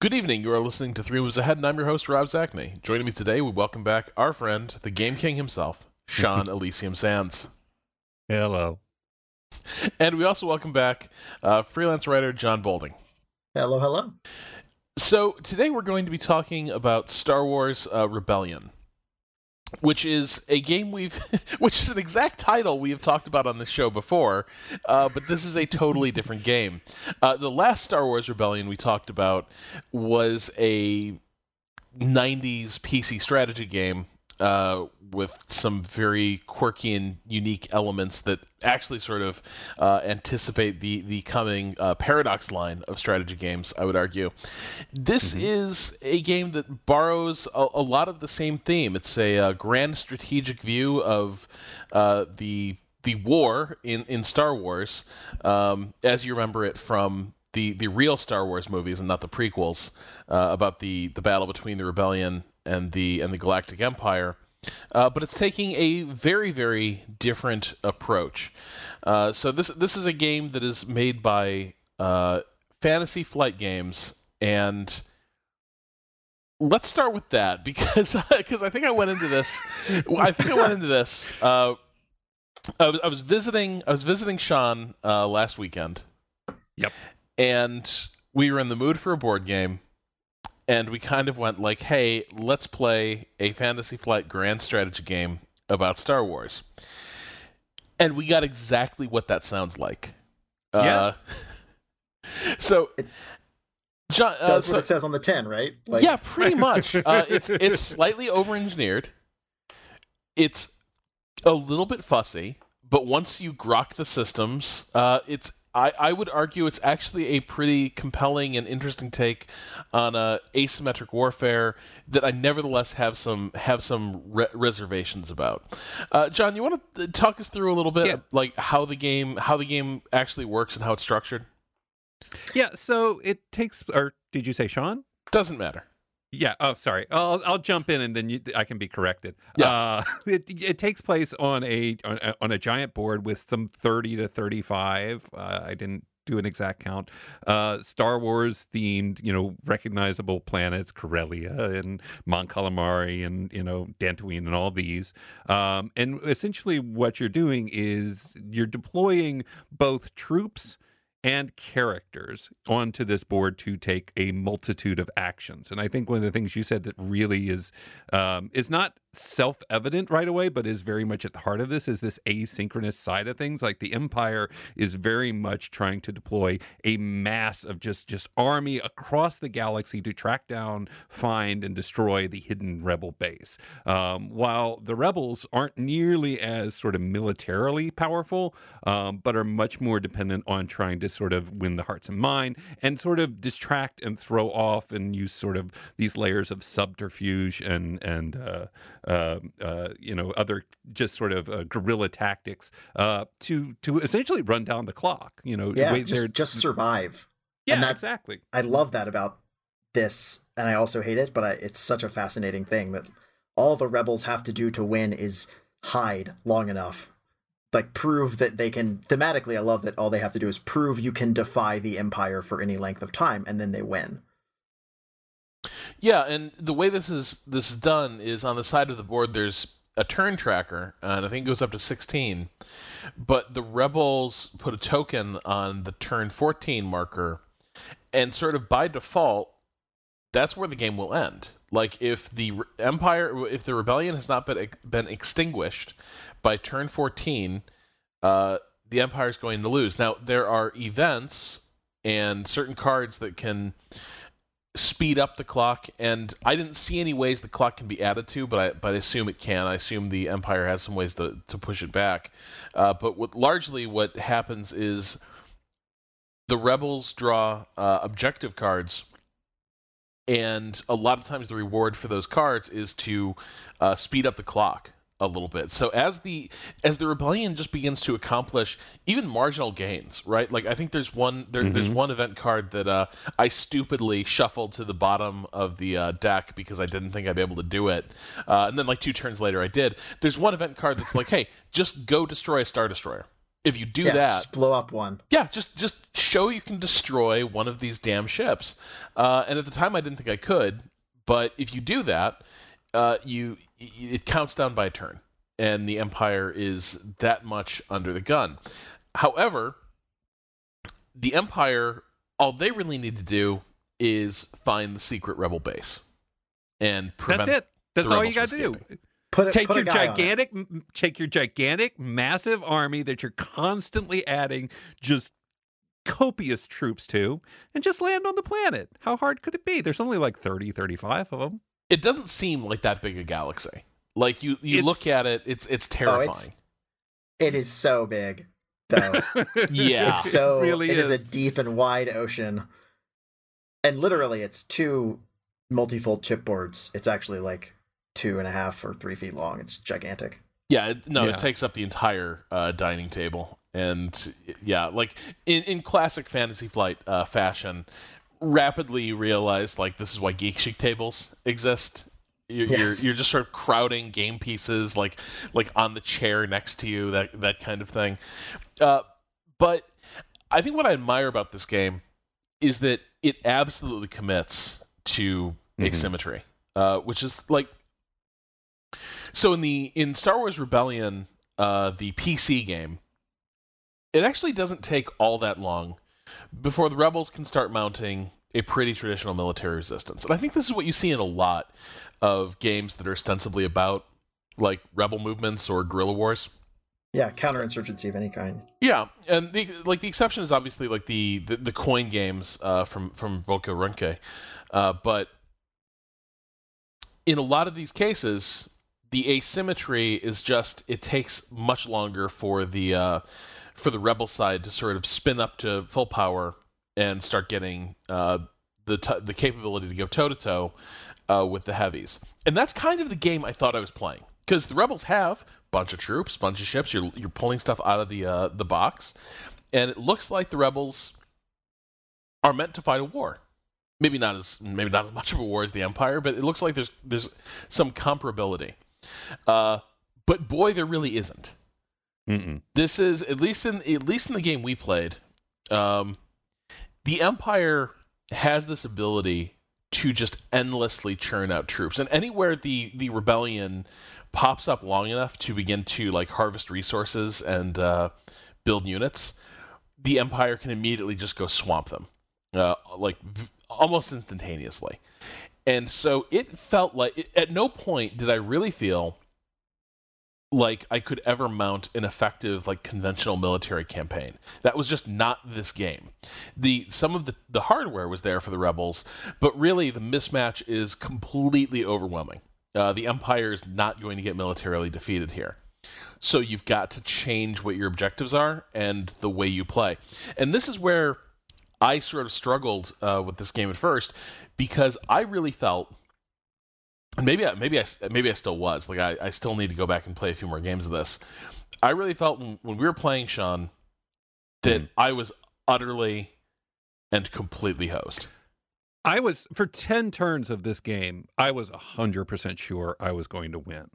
Good evening. You are listening to Three Moves Ahead, and I'm your host, Rob Zacny. Joining me today, we welcome back our friend, the Game King himself, Sean Elysium Sands. Hello. And we also welcome back uh, freelance writer Jon Bolding. Hello, hello. So today we're going to be talking about Star Wars uh, Rebellion which is a game we've which is an exact title we have talked about on the show before uh, but this is a totally different game. Uh, the last star wars rebellion we talked about was a 90s pc strategy game uh, with some very quirky and unique elements that actually sort of uh, anticipate the the coming uh, paradox line of strategy games. I would argue, this mm-hmm. is a game that borrows a, a, lot of the same theme. It's a, a uh, grand strategic view of uh, the the war in in Star Wars, um, as you remember it from the the real Star Wars movies and not the prequels uh, about the the battle between the rebellion and the and the Galactic Empire. Uh, but it's taking a very very different approach. Uh, so this this is a game that is made by uh, Fantasy Flight Games, and let's start with that because because I think I went into this. I think I went into this. Uh, I was, I was visiting I was visiting Sean uh, last weekend. Yep. And we were in the mood for a board game and we kind of went like, "Hey, let's play a Fantasy Flight Grand Strategy game about Star Wars," and we got exactly what that sounds like. Uh, yes. Uh, so. Jon, uh, That's so, what it says on the tin, right? Like... Yeah, pretty much. uh, it's it's slightly over-engineered. It's a little bit fussy, but once you grok the systems, uh, it's I, I would argue it's actually a pretty compelling and interesting take on uh, asymmetric warfare that I nevertheless have some have some re- reservations about. Uh, Jon, you want to talk us through a little bit, yeah. like how the game how the game actually works and how it's structured? Yeah. So it takes, or did you say Sean? Doesn't matter. Yeah. Oh, sorry. I'll I'll jump in and then you, I can be corrected. Yeah. Uh, it it takes place on a, on a on a giant board with some thirty to thirty five. Uh, I didn't do an exact count. Uh, Star Wars themed, you know, recognizable planets, Corellia and Mon Calamari and you know Dantooine and all these. Um, and essentially, what you're doing is you're deploying both troops and characters onto this board to take a multitude of actions. And I think one of the things you said that really is um, is not self-evident right away but is very much at the heart of this is this asynchronous side of things. Like the empire is very much trying to deploy a mass of just just army across the galaxy to track down find and destroy the hidden rebel base. Um, while the rebels aren't nearly as sort of militarily powerful um, but are much more dependent on trying to sort of win the hearts and mind and sort of distract and throw off and use sort of these layers of subterfuge and and uh, you know, other just sort of uh, guerrilla tactics uh, to to essentially run down the clock. You know, yeah, just, just survive. Yeah, that, exactly. I love that about this, and I also hate it, but I, it's such a fascinating thing that all the rebels have to do to win is hide long enough like prove that they can thematically i love that all they have to do is prove you can defy the empire for any length of time and then they win yeah, and the way this is this is done is on the side of the board. There's a turn tracker, and I think it goes up to 16. But the rebels put a token on the turn 14 marker, and sort of by default, that's where the game will end. Like if the empire, if the rebellion has not been been extinguished by turn 14, uh, the empire is going to lose. Now there are events and certain cards that can speed up the clock and i didn't see any ways the clock can be added to but i but i assume it can. I assume the empire has some ways to, to push it back. Uh, but what largely what happens is the rebels draw uh, objective cards and a lot of times the reward for those cards is to uh, speed up the clock a little bit. So as the as the rebellion just begins to accomplish even marginal gains, right? Like I think there's one there, mm-hmm. there's one event card that uh, I stupidly shuffled to the bottom of the uh, deck because I didn't think I'd be able to do it, uh, and then like two turns later I did. There's one event card that's like, hey, just go destroy a star destroyer. if you do yeah, that, just blow up one. yeah, just just show you can destroy one of these damn ships. Uh, and at the time, I didn't think I could, but if you do that, uh, you it counts down by a turn, and the Empire is that much under the gun. However, the Empire, all they really need to do is find the secret rebel base and prevent. That's it. That's all you got to do. escaping. Put a, Take put your guy on it. gigantic, take your gigantic, massive army that you're constantly adding just copious troops to, and just land on the planet. How hard could it be? There's only like 30, 35 of them. It doesn't seem like that big a galaxy. Like you, you It's- look at it, it's it's Oh, terrifying. it's it is so big, though. Yeah. it's so it really it is. is. a deep and wide ocean, and literally, it's two multifold chipboards. It's actually like two and a half or three feet long. It's gigantic. Yeah, it, no, Yeah. it takes up the entire uh, dining table, and yeah, like in, in classic Fantasy Flight uh, fashion, rapidly you realize like this is why Geek Chic tables exist. You're, Yes. you're you're just sort of crowding game pieces like like on the chair next to you, that that kind of thing. Uh, but I think what I admire about this game is that it absolutely commits to Mhm. asymmetry, uh, which is like so in the in Star Wars Rebellion, uh, the PC game, it actually doesn't take all that long before the rebels can start mounting a pretty traditional military resistance. And I think this is what you see in a lot of games that are ostensibly about like rebel movements or guerrilla wars. Yeah, counterinsurgency of any kind. Yeah, and the like the exception is obviously like the the, the coin games uh, from from Volko Ruhnke, uh, but in a lot of these cases, the asymmetry is just it takes much longer for the uh, for the rebel side to sort of spin up to full power and start getting uh, the t- the capability to go toe to toe with the heavies, and that's kind of the game I thought I was playing because the rebels have bunch of troops, bunch of ships. You're you're pulling stuff out of the uh, the box, and it looks like the rebels are meant to fight a war. Maybe not as maybe not as much of a war as the Empire, but it looks like there's there's some comparability. Uh, but boy, there really isn't. Mm-mm. This is at least in at least in the game we played. Um, the Empire has this ability to just endlessly churn out troops, and anywhere the the rebellion pops up long enough to begin to like harvest resources and uh, build units, the Empire can immediately just go swamp them, uh, like v- almost instantaneously. And so it felt like at no point did I really feel like I could ever mount an effective like conventional military campaign. That was just not this game. The some of the the hardware was there for the rebels, but really the mismatch is completely overwhelming. Uh, the empire is not going to get militarily defeated here. So you've got to change what your objectives are and the way you play. And this is where I sort of struggled uh, with this game at first because I really felt maybe I, maybe I maybe I still was like I, I still need to go back and play a few more games of this. I really felt when, when we were playing Sean that Mhm. I was utterly and completely hosed. I was for 10 turns of this game, I was 100% sure I was going to win.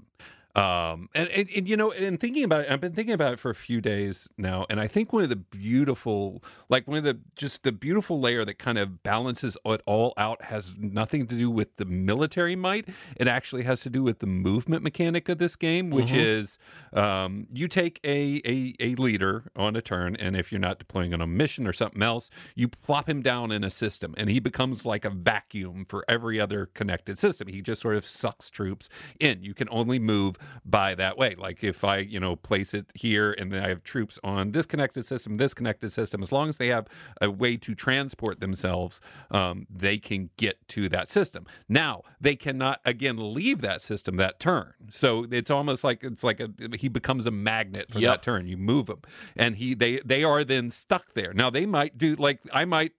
Um, and, and, and, you know, and thinking about it, I've been thinking about it for a few days now. And I think one of the beautiful, like one of the, just the beautiful layer that kind of balances it all out has nothing to do with the military might. It actually has to do with the movement mechanic of this game, which Mhm. is um, you take a, a, a leader on a turn. And if you're not deploying on a mission or something else, you plop him down in a system and he becomes like a vacuum for every other connected system. He just sort of sucks troops in. You can only move by that way. Like if I, you know, place it here and then I have troops on this connected system, this connected system, as long as they have a way to transport themselves, um, they can get to that system. Now they cannot again leave that system that turn. So it's almost like it's like a, he becomes a magnet for Yep. that turn. You move him, and he they they are then stuck there. Now they might do like I might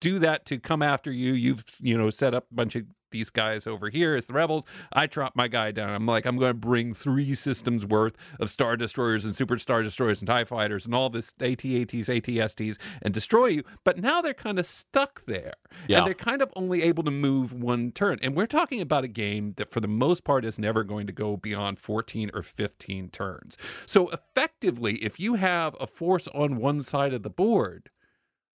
do that to come after you. You've you know set up a bunch of these guys over here as the rebels. I drop my guy down. I'm like, I'm going to bring three systems worth of star destroyers and super star destroyers and tie fighters and all this AT-ATs, AT-STs and destroy you. But now they're kind of stuck there, Yeah. and they're kind of only able to move one turn. And we're talking about a game that, for the most part, is never going to go beyond 14 or 15 turns. So effectively, if you have a force on one side of the board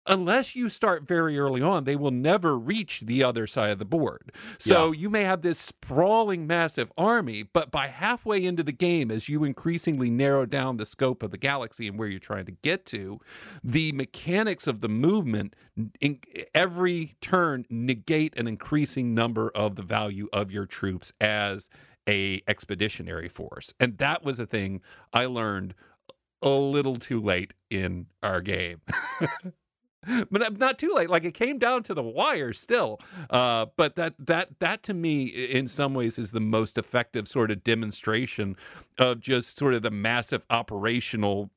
unless you start very early on, they will never reach the other side of the board. So you may have this sprawling, massive army, but by halfway into the game, as you increasingly narrow down the scope of the galaxy and where you're trying to get to, the mechanics of the movement in every turn negate an increasing number of the value of your troops as a expeditionary force. And that was a thing I learned a little too late in our game. but not too late. Like it came down to the wire still. Uh, but that that that to me, in some ways, is the most effective sort of demonstration of just sort of the massive operational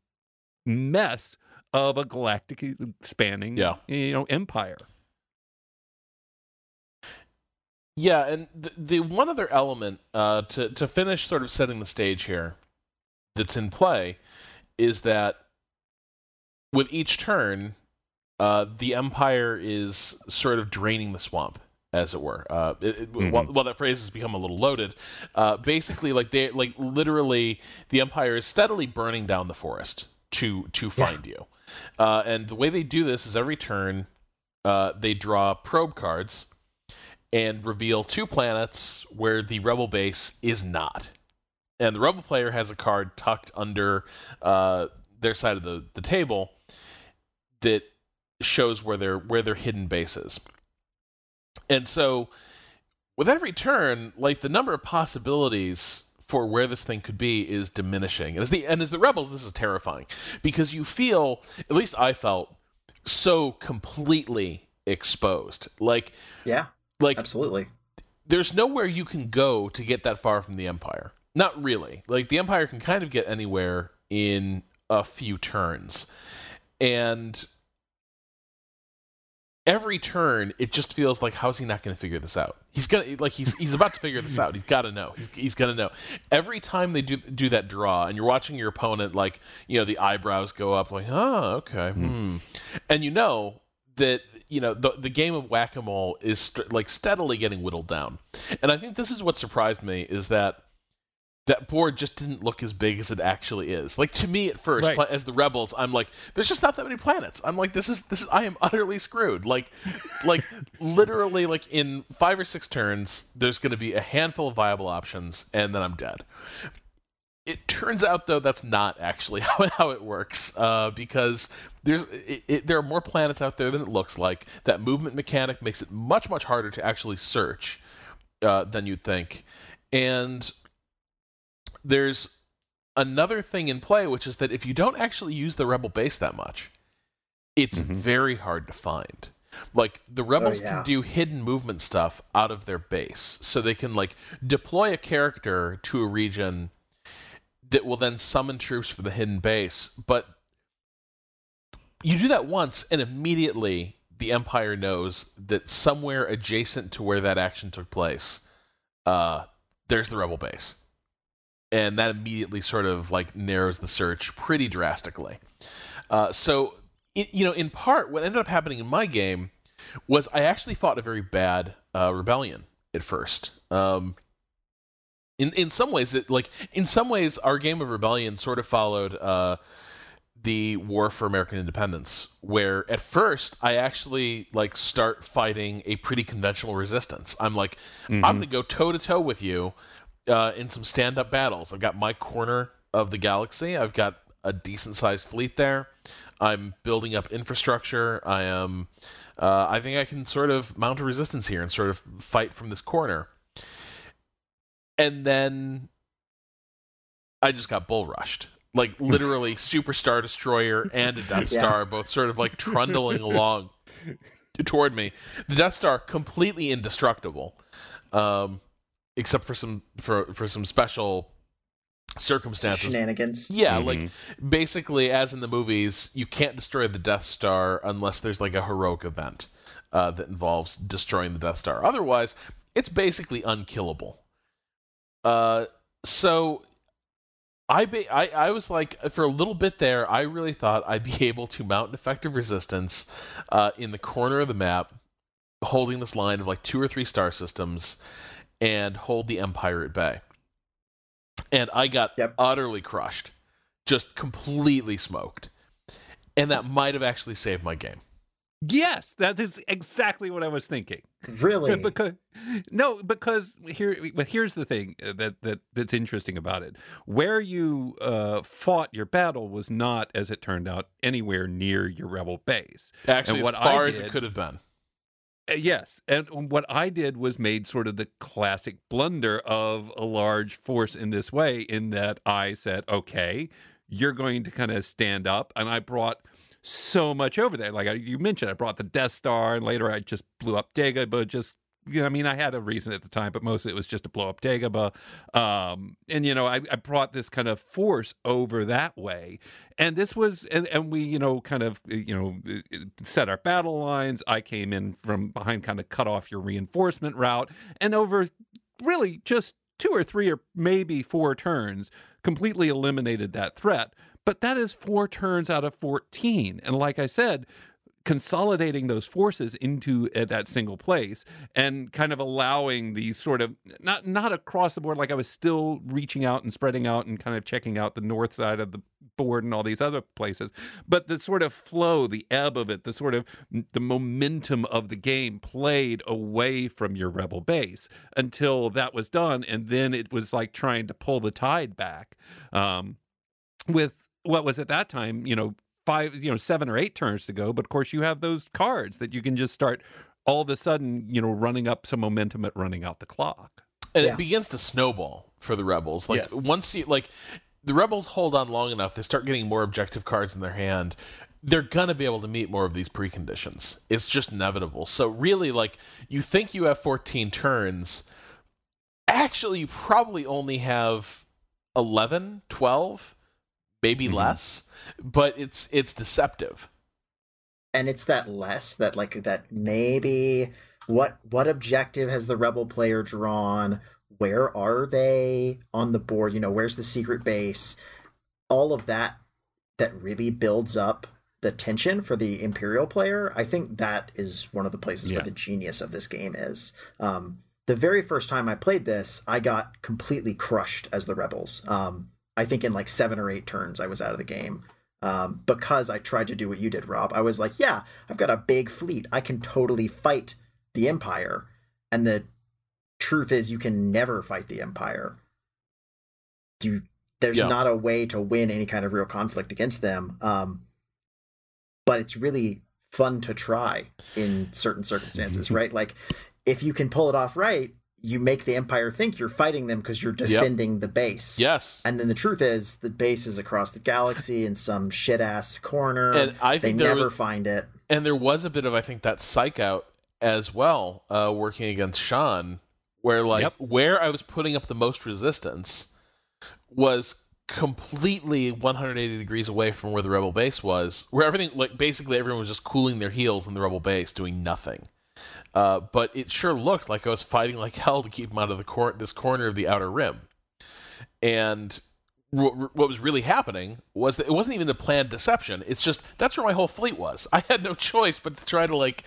mess of a galactic spanning, Yeah. you know, empire. Yeah, and the, the one other element uh, to to finish sort of setting the stage here that's in play is that with each turn, uh, the Empire is sort of draining the swamp, as it were. Uh, it, it- while, while that phrase has become a little loaded, uh, basically, like they like literally, the Empire is steadily burning down the forest to to find you. Uh, and the way they do this is every turn, uh, they draw probe cards and reveal two planets where the rebel base is not. And the rebel player has a card tucked under uh, their side of the, the table that shows where their where their hidden base is. And so with every turn, like the number of possibilities for where this thing could be is diminishing. And as the and as the rebels, this is terrifying because you feel, at least I felt, so completely exposed. Like Yeah, like absolutely. there's nowhere you can go to get that far from the empire not really like the empire can kind of get anywhere in a few turns and every turn it just feels like how's he not going to figure this out? He's gonna like he's he's about to figure this out. He's got to know. He's, he's gonna know. Every time they do do that draw and you're watching your opponent like you know the eyebrows go up like oh okay hmm. and you know that you know the the game of whack-a-mole is st- like steadily getting whittled down. And i think this is what surprised me is that that board just didn't look as big as it actually is. Like to me at first, Right. pla- as the rebels, I'm like, there's just not that many planets. I'm like, this is this is I am utterly screwed. Like, like literally, like in five or six turns, there's going to be a handful of viable options, and then I'm dead. It turns out though that's not actually how, how it works uh, because there's it, it, there are more planets out there than it looks like. That movement mechanic makes it much much harder to actually search uh, than you'd think, and there's another thing in play, which is that if you don't actually use the rebel base that much, it's Mhm. very hard to find. Like the rebels yeah. can do hidden movement stuff out of their base, so they can like deploy a character to a region that will then summon troops for the hidden base. But you do that once, and immediately the Empire knows that somewhere adjacent to where that action took place, uh, there's the rebel base and that immediately sort of like narrows the search pretty drastically. Uh, so, it, you know, in part, what ended up happening in my game was I actually fought a very bad uh, rebellion at first. Um, in in some ways, it like in some ways, our game of rebellion sort of followed uh, the War for American Independence, where at first I actually like start fighting a pretty conventional resistance. I'm like, I'm going to go toe to toe with you uh, in some stand up battles. I've got my corner of the galaxy. I've got a decent sized fleet there. I'm building up infrastructure. I am. Uh, I think I can sort of mount a resistance here and sort of fight from this corner. And then I just got bull rushed. Like literally, Superstar Destroyer and a Death Yeah. Star both sort of like trundling along toward me. The Death Star completely indestructible, um, except for some for for some special circumstances. Shenanigans. Yeah, Mhm. like basically, as in the movies, you can't destroy the Death Star unless there's like a heroic event. uh, that involves destroying the Death Star. Otherwise, it's basically unkillable. Uh, so I, be, I I was like for a little bit there, I really thought I'd be able to mount an effective resistance uh, in the corner of the map, holding this line of like two or three star systems, and hold the Empire at bay. And I got Yep. utterly crushed, just completely smoked, and that might have actually saved my game. Yes, that is exactly what I was thinking. Really? because no, because here, but here's the thing that that that's interesting about it. Where you uh, fought your battle was not, as it turned out, anywhere near your rebel base. Actually, And as what I far as it could have been. Uh, Yes, and what I did was made sort of the classic blunder of a large force in this way, in that I said, "Okay, you're going to kind of stand up," and I brought so much over there. Like you mentioned, I brought the Death Star, and later I just blew up Dagobah. Just you know, I mean, I had a reason at the time, but mostly it was just to blow up Dagobah. Um, and you know, I, I brought this kind of force over that way, and this was, and, and we, you know, kind of, eh, you know, eh, eh, set our battle lines. I came in from behind, kind of cut off your reinforcement route, and over really just two or three or maybe four turns, completely eliminated that threat. But that is four turns out of 14. And like I said, consolidating those forces into uh, that single place and kind of allowing the sort of not not across the board like I was still reaching out and spreading out and kind of checking out the north side of the board and all these other places but the sort of flow the ebb of it the sort of the momentum of the game played away from your rebel base until that was done and then it was like trying to pull the tide back um, with what was at that time you know five, you know, seven or eight turns to go. But of course, you have those cards that you can just start all of a sudden, you know, running up some momentum at running out the clock. and Yeah. it begins to snowball for the rebels like Yes. once you like the rebels hold on long enough they start getting more objective cards in their hand they're gonna be able to meet more of these preconditions it's just inevitable so really like you think you have 14 turns actually you probably only have 11 12 maybe Mhm. less but it's it's deceptive. And it's that less that like that maybe what what objective has the rebel player drawn? Where are they on the board? You know where's the secret base? All of that that really builds up the tension for the imperial player. I think that is one of the places Yeah. where the genius of this game is. Um the very first time i played this i got completely crushed as the rebels. Um i think in like seven or eight turns i was out of the game um, because I tried to do what you did, Rob. I was like, yeah, I've got a big fleet. I can totally fight the Empire. And the truth is, you can never fight the Empire. You there's Yeah. not a way to win any kind of real conflict against them. Um, but it's really fun to try in certain circumstances, right? Like if you can pull it off right, you make the Empire think you're fighting them because you're defending the base. yes And then the truth is, the base is across the galaxy in some shit ass corner. And I they think there never was- find it. and there was a bit of I think that psych out as well, uh, working against Sean, where like Yep. where I was putting up the most resistance was completely 180 degrees away from where the rebel base was, where everything like basically everyone was just cooling their heels in the rebel base, doing nothing. Uh, but it sure looked like I was fighting like hell to keep him out of the cor- this corner of the outer rim, and wh- what was really happening was that it wasn't even a planned deception. It's just that's where my whole fleet was. I had no choice but to try to like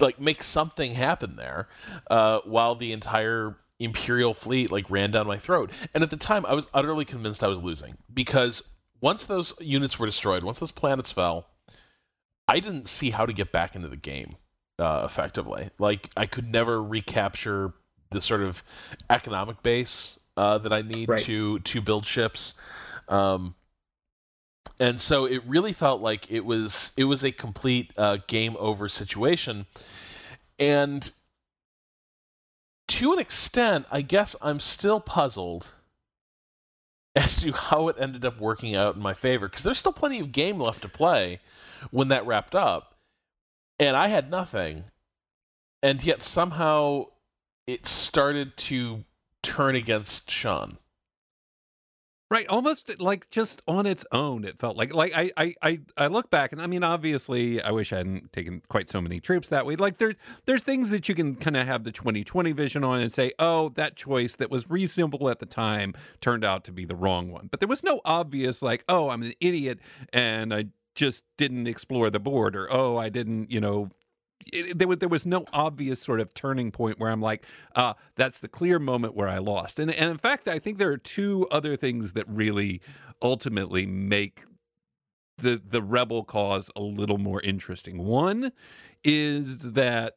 like make something happen there, uh, while the entire imperial fleet like ran down my throat. And at the time, I was utterly convinced I was losing because once those units were destroyed, once those planets fell, I didn't see how to get back into the game uh, effectively. Like I could never recapture the sort of economic base uh, that I need Right. to to build ships. Um, and so it really felt like it was it was a complete uh, game over situation, and to an extent, I guess I'm still puzzled as to how it ended up working out in my favor because there's still plenty of game left to play when that wrapped up, and I had nothing, and yet somehow it started to turn against Sean. Right, almost like just on its own, it felt like. Like I, I, I, I look back, and I mean, obviously, I wish I hadn't taken quite so many troops that way. Like there's, there's things that you can kind of have the 2020 vision on and say, oh, that choice that was reasonable at the time turned out to be the wrong one. But there was no obvious like, oh, I'm an idiot and I just didn't explore the board, or oh, I didn't, you know, it, there was there was no obvious sort of turning point where I'm like, uh, that's the clear moment where I lost. And and in fact, I think there are two other things that really ultimately make the the rebel cause a little more interesting. One is that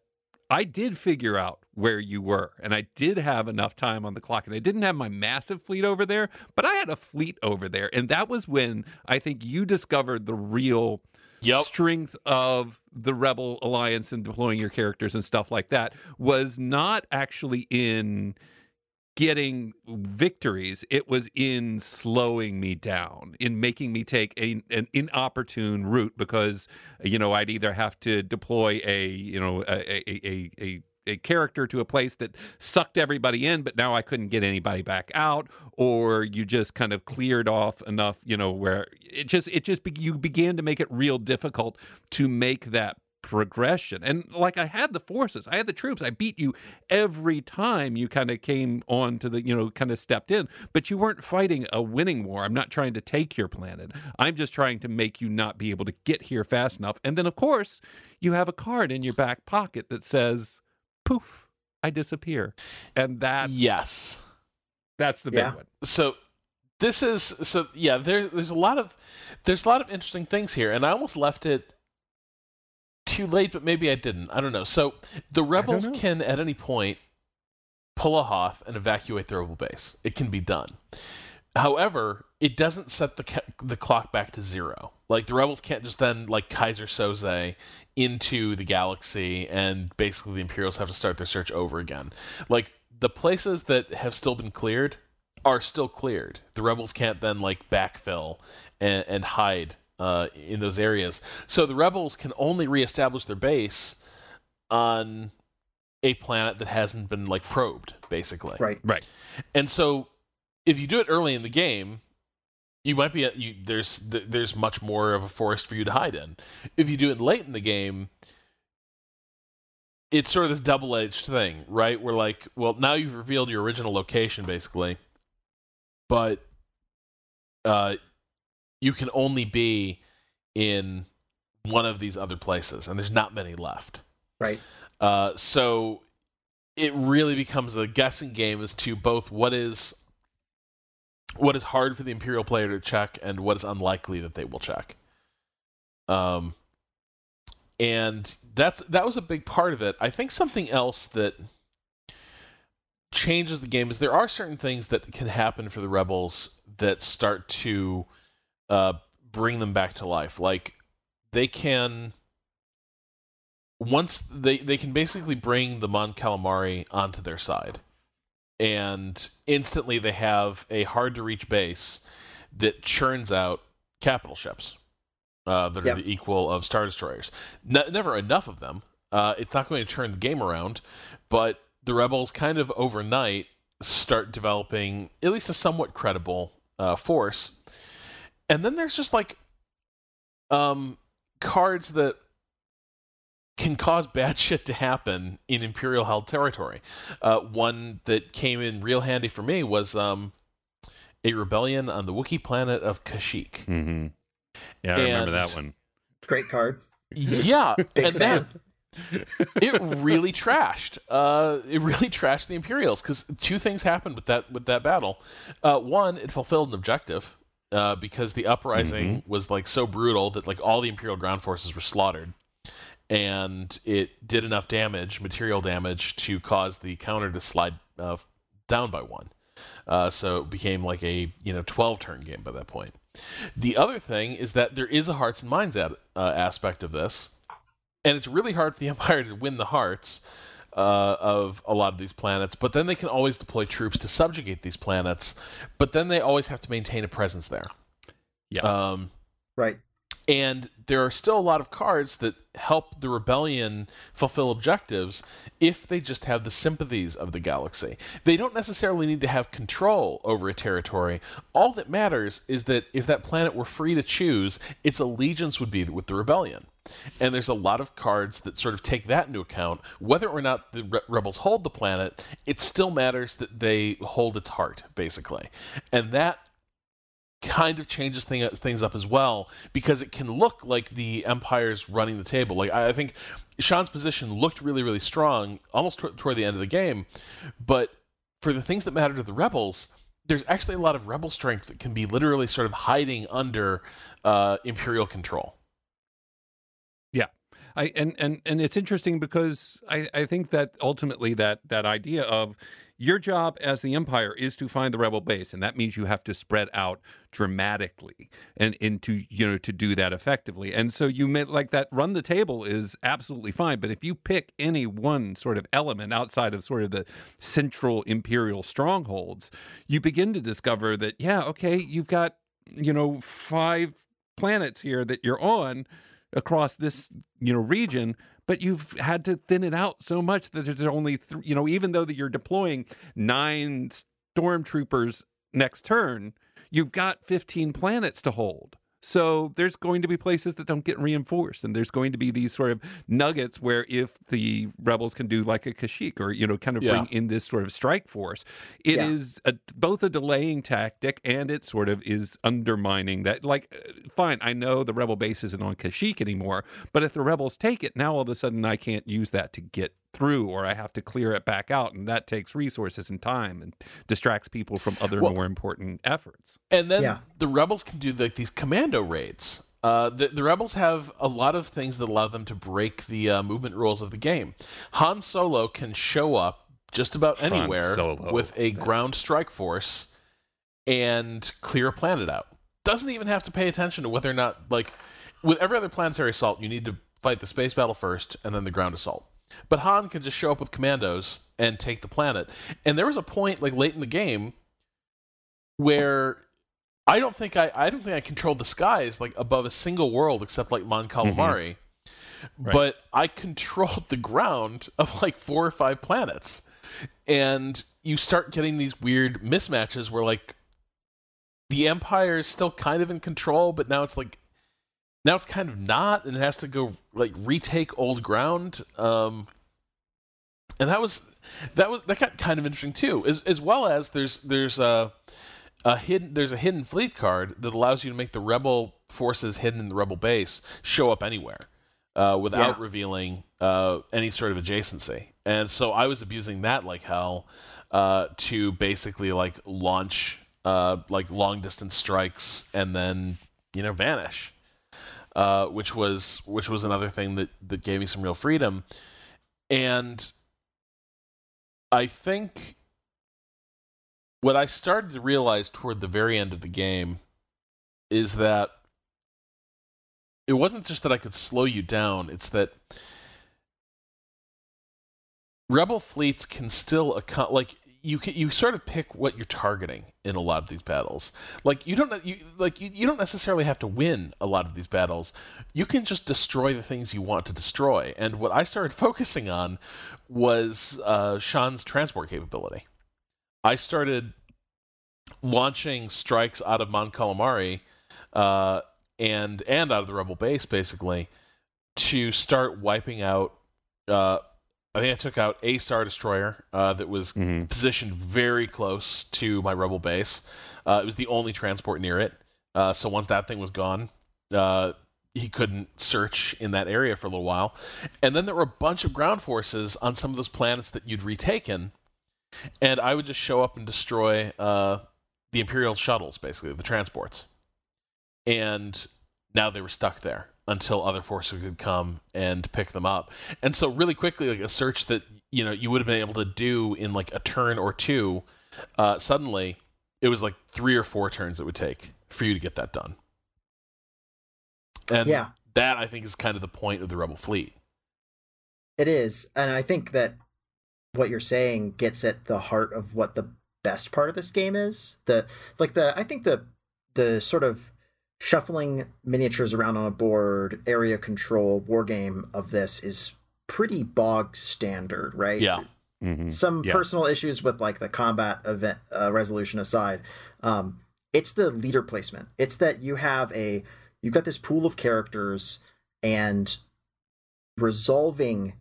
I did figure out where you were, and I did have enough time on the clock, and I didn't have my massive fleet over there, but I had a fleet over there, and that was when I think you discovered the real Yep. strength of the rebel alliance and deploying your characters and stuff like that was not actually in getting victories it was in slowing me down in making me take a, an inopportune route because you know i'd either have to deploy a you know a a, a, a a character to a place that sucked everybody in, but now I couldn't get anybody back out, or you just kind of cleared off enough, you know, where it just it just be, you began to make it real difficult to make that progression. And like I had the forces, I had the troops, I beat you every time you kind of came on to the, you know, kind of stepped in, but you weren't fighting a winning war. I'm not trying to take your planet. I'm just trying to make you not be able to get here fast enough. And then of course, you have a card in your back pocket that says poof, I disappear. And that Yes. that's the big Yeah. one. So this is so yeah. There, there's a lot of there's a lot of interesting things here, and I almost left it late, but maybe I didn't. I don't know. So the rebels can at any point pull a Hoth and evacuate their rebel base. It can be done. However, it doesn't set the ca- the clock back to zero. Like the rebels can't just then like Keyser Söze into the galaxy, and basically the Imperials have to start their search over again. Like the places that have still been cleared are still cleared. The rebels can't then like backfill and, and hide uh, in those areas. So the rebels can only reestablish their base on a planet that hasn't been like probed, basically. Right. Right. And so, if you do it early in the game, you might be you, there's th- there's much more of a forest for you to hide in. If you do it late in the game, it's sort of this double edged thing, right? Where like, well, now you've revealed your original location, basically, but uh, you can only be in one of these other places, and there's not many left. Right. Uh, so it really becomes a guessing game as to both what is what is hard for the imperial player to check and what is unlikely that they will check. Um, and that's that was a big part of it. I think something else that changes the game is there are certain things that can happen for the rebels that start to uh, bring them back to life. Like they can once they they can basically bring the Mon Calamari onto their side, and instantly they have a hard to reach base that churns out capital ships uh, that are Yep. the equal of star destroyers. Ne- never enough of them. Uh, it's not going to turn the game around, but the rebels kind of overnight start developing at least a somewhat credible uh, force, and then there's just like um, cards that can cause bad shit to happen in imperial held territory. Uh, one that came in real handy for me was um, a rebellion on the Wookiee planet of Kashyyyk. Mm-hmm. Yeah, I remember that one. Great card. Yeah, and fan. then it really trashed. Uh, it really trashed the Imperials because two things happened with that with that battle. Uh, one, it fulfilled an objective uh, because the uprising was like so brutal that like all the Imperial ground forces were slaughtered, and it did enough damage, material damage, to cause the counter to slide uh, down by one. Uh, so it became like a you know twelve turn game by that point. The other thing is that there is a hearts and minds ad, uh, aspect of this, and it's really hard for the Empire to win the hearts uh, of a lot of these planets. But then they can always deploy troops to subjugate these planets. But then they always have to maintain a presence there. Yeah. Um, Right. And there are still a lot of cards that help the rebellion fulfill objectives if they just have the sympathies of the galaxy. They don't necessarily need to have control over a territory. All that matters is that if that planet were free to choose, its allegiance would be with the rebellion. And there's a lot of cards that sort of take that into account. Whether or not the re- rebels hold the planet, it still matters that they hold its heart, basically. And that kind of changes thing, things up as well because it can look like the empire's running the table. Like I, I think Sean's position looked really, really strong almost t- toward the end of the game, but for the things that matter to the rebels, there's actually a lot of rebel strength that can be literally sort of hiding under uh, imperial control. Yeah. I, and, and, and it's interesting because I, I think that ultimately that, that idea of your job as the Empire is to find the rebel base, and that means you have to spread out dramatically and into you know to do that effectively. And so you meant like that run the table is absolutely fine, but if you pick any one sort of element outside of sort of the central imperial strongholds, you begin to discover that yeah, okay, you've got you know five planets here that you're on across this you know region but you've had to thin it out so much that there's only th- you know even though that you're deploying nine stormtroopers next turn you've got 15 planets to hold so there's going to be places that don't get reinforced, and there's going to be these sort of nuggets where if the rebels can do like a Kashyyyk or you know kind of yeah. bring in this sort of strike force, it yeah. is a, both a delaying tactic and it sort of is undermining that. Like, uh, fine, I know the rebel base isn't on Kashyyyk anymore, but if the rebels take it, now all of a sudden I can't use that to get through or I have to clear it back out and that takes resources and time and distracts people from other well, more important efforts. And then yeah. the rebels can do like these commando raids. Uh, the, the rebels have a lot of things that allow them to break the uh, movement rules of the game. Han Solo can show up just about anywhere with a ground strike force and clear a planet out. Doesn't even have to pay attention to whether or not like with every other planetary assault, you need to fight the space battle first and then the ground assault. But Han can just show up with commandos and take the planet. And there was a point like late in the game where I don't think I I don't think I controlled the skies like above a single world except like Mon Calamari. Mm-hmm. Right. But I controlled the ground of like four or five planets. And you start getting these weird mismatches where like the empire is still kind of in control, but now it's like now it's kind of not, and it has to go like retake old ground. Um, and that was that was that got kind of interesting too, as as well as there's there's a a hidden there's a hidden fleet card that allows you to make the rebel forces hidden in the rebel base show up anywhere uh, without yeah. revealing uh, any sort of adjacency. And so I was abusing that like hell uh, to basically like launch uh, like long distance strikes and then you know vanish uh, which was which was another thing that that gave me some real freedom, and I think what I started to realize toward the very end of the game is that it wasn't just that I could slow you down; it's that rebel fleets can still like you can, you sort of pick what you're targeting in a lot of these battles. Like you don't you like you, you don't necessarily have to win a lot of these battles. You can just destroy the things you want to destroy. And what I started focusing on was uh, Sean's transport capability. I started launching strikes out of Mon Calamari uh, and and out of the Rebel base basically to start wiping out uh, I think I took out a Star Destroyer uh, that was mm-hmm. positioned very close to my Rebel base. Uh, it was the only transport near it. Uh, so once that thing was gone, uh, he couldn't search in that area for a little while. And then there were a bunch of ground forces on some of those planets that you'd retaken. And I would just show up and destroy uh, the Imperial shuttles, basically, the transports. And now they were stuck there until other forces could come and pick them up. And so really quickly, like a search that you know you would have been able to do in like a turn or two, uh, suddenly it was like three or four turns it would take for you to get that done. And yeah. that I think is kind of the point of the Rebel fleet. It is, and I think that what you're saying gets at the heart of what the best part of this game is. The like the I think the the sort of shuffling miniatures around on a board, area control, war game of this is pretty bog standard, right? Yeah. Mm-hmm. Some Yeah. personal issues with like the combat event uh, resolution aside, um, it's the leader placement. It's that you have a you've got this pool of characters and resolving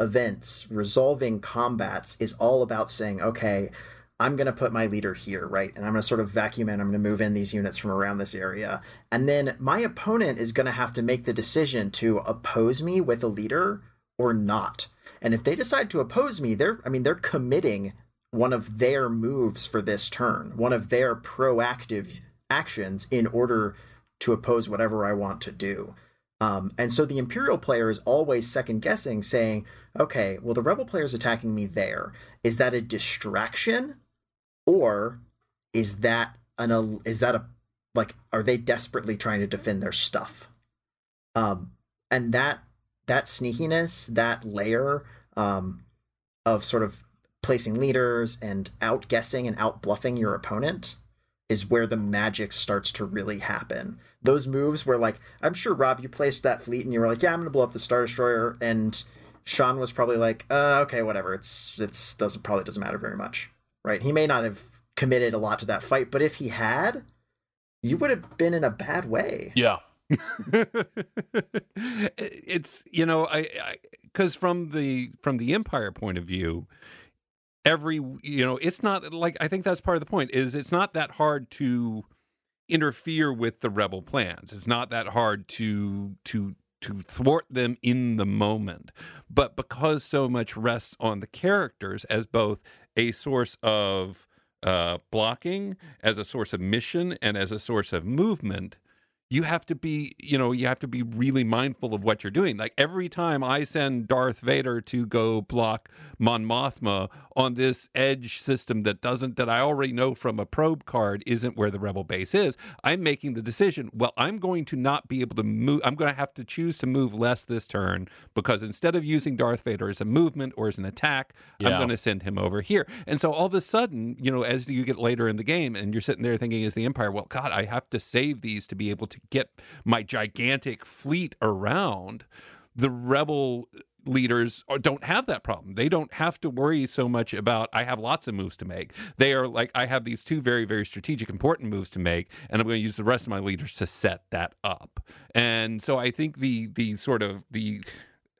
events, resolving combats is all about saying, okay, I'm going to put my leader here, right? And I'm going to sort of vacuum in, I'm going to move in these units from around this area. And then my opponent is going to have to make the decision to oppose me with a leader or not. And if they decide to oppose me, they're, I mean, they're committing one of their moves for this turn, one of their proactive actions in order to oppose whatever I want to do. Um, and so the Imperial player is always second guessing, saying, okay, well, the Rebel player is attacking me there. Is that a distraction? Or is that an is that a like are they desperately trying to defend their stuff? Um, and that that sneakiness, that layer um, of sort of placing leaders and outguessing and outbluffing your opponent is where the magic starts to really happen. Those moves where like I'm sure Rob, you placed that fleet and you were like, yeah, I'm gonna blow up the Star Destroyer, and Sean was probably like, uh, okay, whatever. It's it's doesn't probably doesn't matter very much, right? He may not have committed a lot to that fight, but if he had, you would have been in a bad way. Yeah. it's you know I because from the from the empire point of view every you know it's not like i think that's part of the point is it's not that hard to interfere with the rebel plans it's not that hard to to to thwart them in the moment but because so much rests on the characters as both a source of uh, blocking as a source of mission and as a source of movement you have to be you know you have to be really mindful of what you're doing. Like every time i send darth vader to go block mon mothma on this edge system that doesn't that i already know from a probe card isn't where the rebel base is i'm making the decision well i'm going to not be able to move i'm going to have to choose to move less this turn because instead of using darth vader as a movement or as an attack i'm going to send him over here. And so all of a sudden you know as you get later in the game and you're sitting there thinking as the empire well god i have to save these to be able to get my gigantic fleet around the rebel leaders uh, don't have that problem. They don't have to worry so much about i have lots of moves to make. They are like i have these two very very strategic important moves to make and i'm going to use the rest of my leaders to set that up. And so i think the the sort of the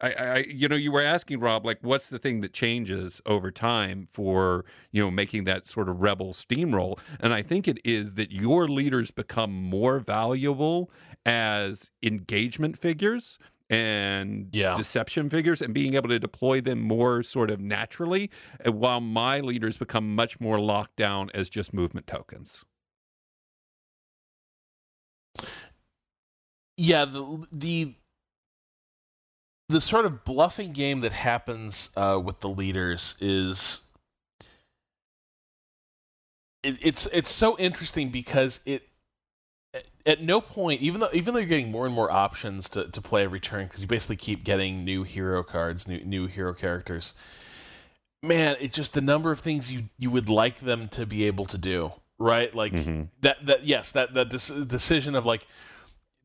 I, I, you know, you were asking Rob, like, what's the thing that changes over time for you know making that sort of rebel steamroll? And I think it is that your leaders become more valuable as engagement figures and Yeah. deception figures, and being able to deploy them more sort of naturally, uh, while my leaders become much more locked down as just movement tokens. Yeah, the the the sort of bluffing game that happens uh, with the leaders is it, it's it's so interesting because it at no point even though even though you're getting more and more options to, to play every turn because you basically keep getting new hero cards new new hero characters man it's just the number of things you you would like them to be able to do right like Mhm. that that yes that that dec- decision of like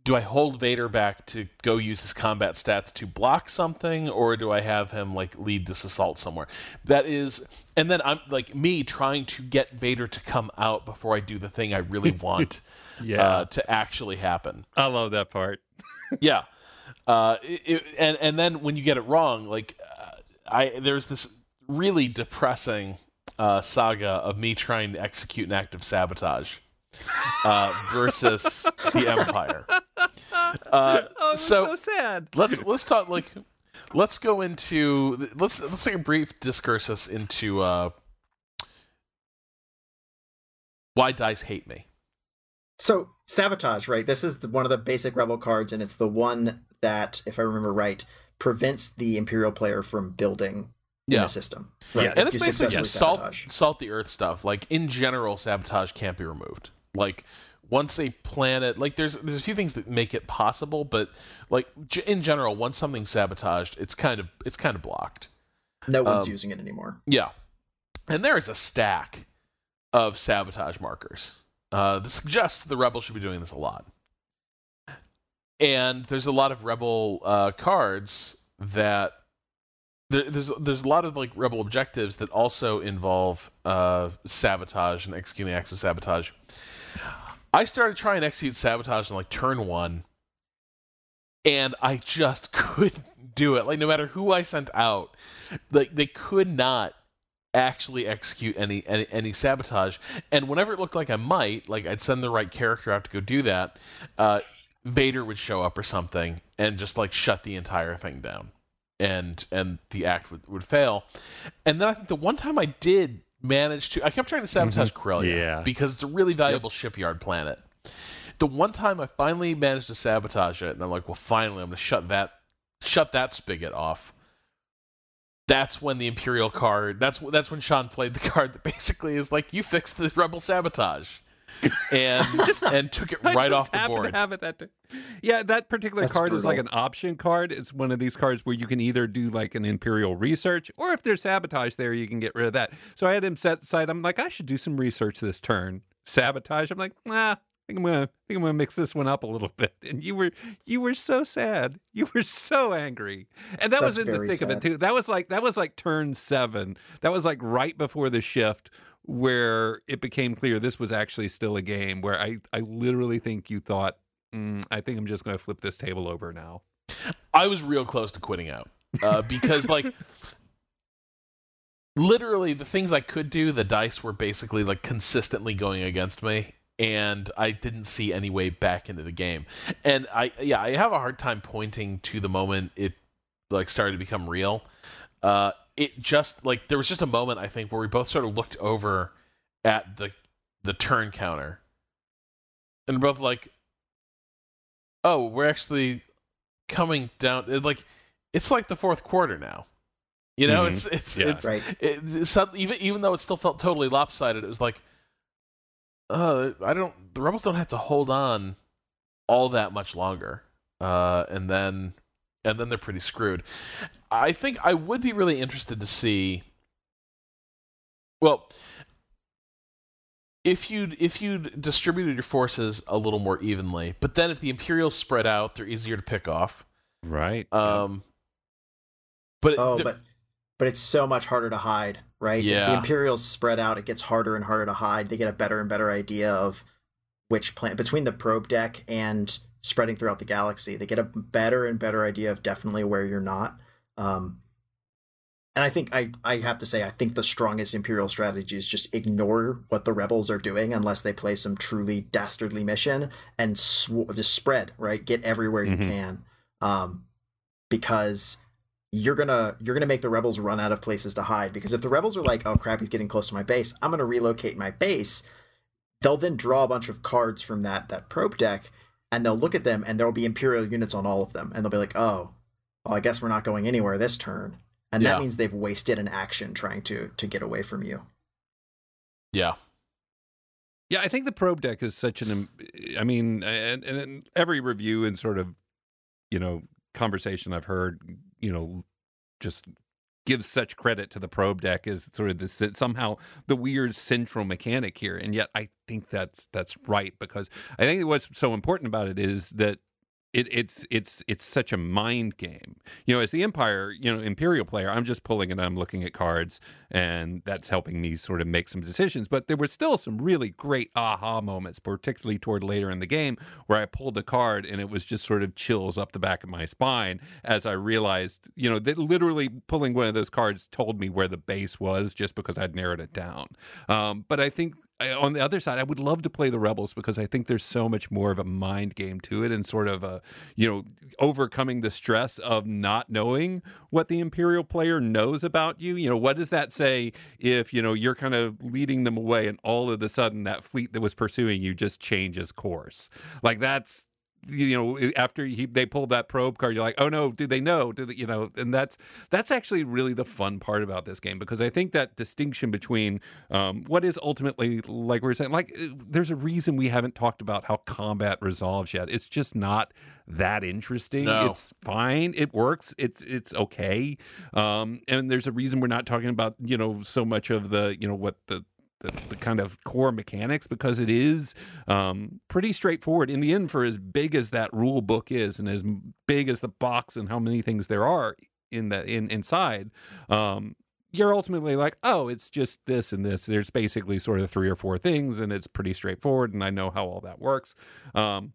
do I hold Vader back to go use his combat stats to block something, or do I have him like lead this assault somewhere? That is, and then I'm like me trying to get Vader to come out before I do the thing I really want Yeah, uh, to actually happen. I love that part. Yeah, uh, it, it- and and then when you get it wrong, like uh, I there's this really depressing uh, saga of me trying to execute an act of sabotage uh, versus the Empire. Uh, Oh, so- sad. let's let's talk like let's go into let's let's take a brief discursus into uh why dice hate me So sabotage, right? This is the, one of the basic rebel cards, and it's the one that, if I remember right, prevents the imperial player from building in Yeah. the system. Right? Yes. and it's basically successfully just salt salt the earth stuff like in general sabotage can't be removed like once a planet like there's there's a few things that make it possible but like g- in general once something's sabotaged it's kind of it's kind of blocked No one's um, using it anymore. Yeah. And there is a stack of sabotage markers. Uh, this suggests the rebels should be doing this a lot. and there's a lot of rebel uh, cards that there, there's there's a lot of like rebel objectives that also involve uh, sabotage and executing acts of sabotage. I started trying to execute sabotage on like turn one, and I just couldn't do it. Like no matter who I sent out, like they could not actually execute any, any any sabotage. And whenever it looked like I might, like I'd send the right character out to go do that, uh, Vader would show up or something and just like shut the entire thing down, and and the act would, would fail. And then I think the one time I did manage to, I kept trying to sabotage mm-hmm. Corellia yeah. because it's a really valuable yep. shipyard planet. The one time I finally managed to sabotage it, and I'm like, well, finally, I'm gonna shut that shut that spigot off that's when the Imperial card. That's that's when Sean played the card that basically is like you fixed the Rebel sabotage, and and took it right off the board. have it that Yeah, that particular that's card brutal. is like an option card. It's one of these cards where you can either do like an Imperial research, or if there's sabotage there, you can get rid of that. So I had him set aside. I'm like, I should do some research this turn. Sabotage. I'm like, nah, think I'm gonna I think I'm gonna mix this one up a little bit. And you were you were so sad. You were so angry. And that That's was in the thick sad. of it too. That was like that was like turn seven. That was like right before the shift where it became clear this was actually still a game where I, I literally think you thought, mm, I think I'm just going to flip this table over now. I was real close to quitting out uh, because, like, literally the things I could do, the dice were basically like consistently going against me and I didn't see any way back into the game. And I yeah, I have a hard time pointing to the moment it like started to become real. Uh it just like there was just a moment I think where we both sort of looked over at the the turn counter. And we're both like oh, we're actually coming down it, like it's like the fourth quarter now. You know, mm-hmm. it's it's yeah. it's, right. It, it's even even though it still felt totally lopsided, it was like uh, I don't. The rebels don't have to hold on all that much longer, uh, and then and then they're pretty screwed. I think I would be really interested to see. Well, if you'd if you'd distributed your forces a little more evenly, but then if the Imperials spread out, they're easier to pick off. Right. Um. But oh, but but it's so much harder to hide, right? Yeah. If the Imperials spread out, it gets harder and harder to hide. They get a better and better idea of which planet between the probe deck and spreading throughout the galaxy. They get a better and better idea of definitely where you're not. Um, and I think I, I have to say I think the strongest Imperial strategy is just ignore what the rebels are doing unless they play some truly dastardly mission and sw- just spread right, get everywhere you mm-hmm. can, um, because you're gonna you're gonna make the rebels run out of places to hide because if the rebels are like oh crap he's getting close to my base i'm gonna relocate my base they'll then draw a bunch of cards from that that probe deck and they'll look at them and there'll be imperial units on all of them and they'll be like oh well i guess we're not going anywhere this turn. And yeah. that means they've wasted an action trying to to get away from you. Yeah. Yeah i think the probe deck is such an i mean and, and every review and sort of you know conversation i've heard you know, just gives such credit to the probe deck as sort of this somehow the weird central mechanic here. And yet i think that's that's right because i think what's so important about it is that it, it's it's it's such a mind game. You know, as the Empire, you know, Imperial player, I'm just pulling and I'm looking at cards, and that's helping me sort of make some decisions. But there were still some really great aha moments, particularly toward later in the game, where I pulled a card and it was just sort of chills up the back of my spine as I realized, you know, that literally pulling one of those cards told me where the base was just because I'd narrowed it down. Um, but I think on the other side, I would love to play the Rebels because I think there's so much more of a mind game to it and sort of a, you know, overcoming the stress of not knowing what the Imperial player knows about you. You know, what does that say if, you know, you're kind of leading them away and all of a sudden that fleet that was pursuing you just changes course? Like that's you know after he, they pulled that probe card you're like oh no do they know? Do they, you know? And that's that's actually really the fun part about this game because i think that distinction between um, what is ultimately like we are saying like uh, there's a reason we haven't talked about how combat resolves yet. It's just not that interesting. No. it's fine. It works. It's it's okay. Um, and there's a reason we're not talking about you know so much of the you know what the the, the kind of core mechanics because it is um, pretty straightforward in the end for as big as that rule book is and as big as the box and how many things there are in the in inside um, you're ultimately like oh it's just this and this. There's basically sort of three or four things and it's pretty straightforward and i know how all that works um,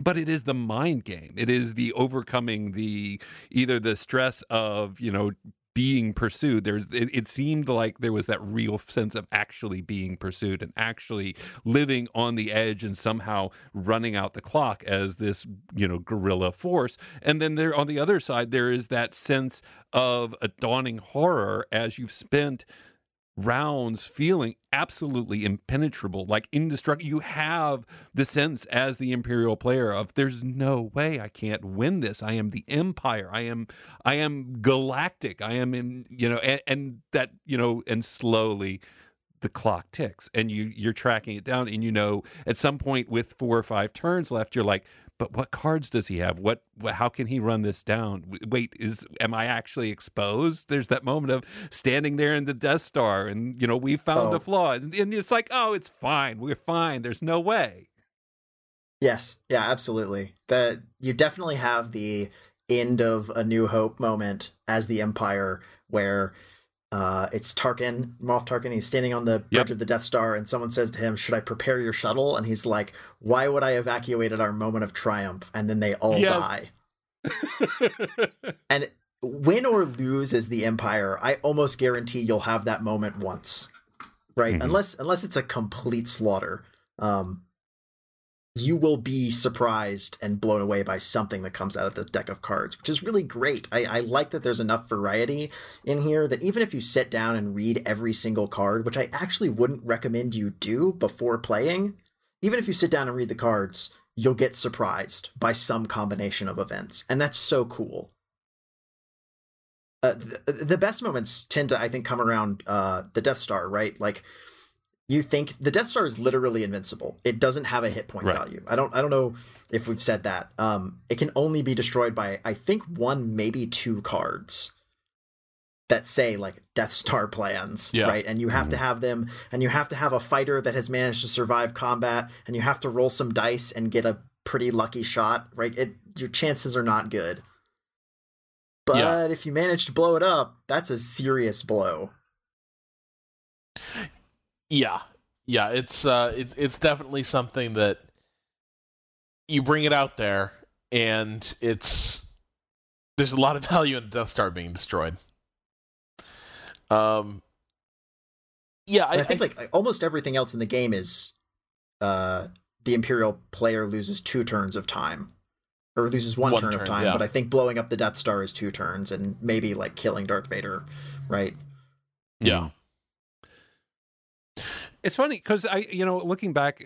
but it is the mind game. It is the overcoming the either the stress of you know being pursued. There's it, it, seemed like there was that real sense of actually being pursued and actually living on the edge and somehow running out the clock as this you know guerrilla force. And then there on the other side there is that sense of a dawning horror as you've spent rounds feeling absolutely impenetrable, like indestructible. You have the sense as the Imperial player of there's no way I can't win this. I am the Empire. I am I am galactic. I am in you know and, and that you know and slowly the clock ticks and you you're tracking it down and you know at some point with four or five turns left you're like but what cards does he have? What, how can he run this down? Wait, is am I actually exposed? There's that moment of standing there in the Death Star, and you know we found oh. a flaw, and, and it's like, oh, it's fine, we're fine. There's no way. Yes, yeah, absolutely. That you definitely have the end of a New Hope moment as the Empire, where uh, it's Tarkin, Moff Tarkin. He's standing on the bridge yep. of the Death Star, and someone says to him, "Should I prepare your shuttle?" And he's like, "Why would I evacuate at our moment of triumph?" And then they all yes. die. and win or lose as the Empire, I almost guarantee you'll have that moment once, right? Mm-hmm. Unless unless it's a complete slaughter. Um, you will be surprised and blown away by something that comes out of the deck of cards, which is really great. I, I, like that there's enough variety in here that even if you sit down and read every single card, which I actually wouldn't recommend you do before playing, even if you sit down and read the cards, you'll get surprised by some combination of events. And that's so cool. Uh, the, the best moments tend to, I think, come around uh, the Death Star, right? Like, you think the Death Star is literally invincible. It doesn't have a hit point right. value. I don't I don't know if we've said that. Um, it can only be destroyed by I think one maybe two cards that say like Death Star plans, yeah. right? And you have mm-hmm. to have them, and you have to have a fighter that has managed to survive combat, and you have to roll some dice and get a pretty lucky shot, right? It your chances are not good. But yeah. if you manage to blow it up, that's a serious blow. Yeah, yeah, it's uh, it's it's definitely something that you bring it out there, and it's there's a lot of value in Death Star being destroyed. Um, yeah, I, I, think I, like almost everything else in the game is, uh, the Imperial player loses two turns of time, or loses one, one turn, turn, of time. Yeah. But I think blowing up the Death Star is two turns, and maybe like killing Darth Vader, right? Yeah. It's funny because I, you know, looking back,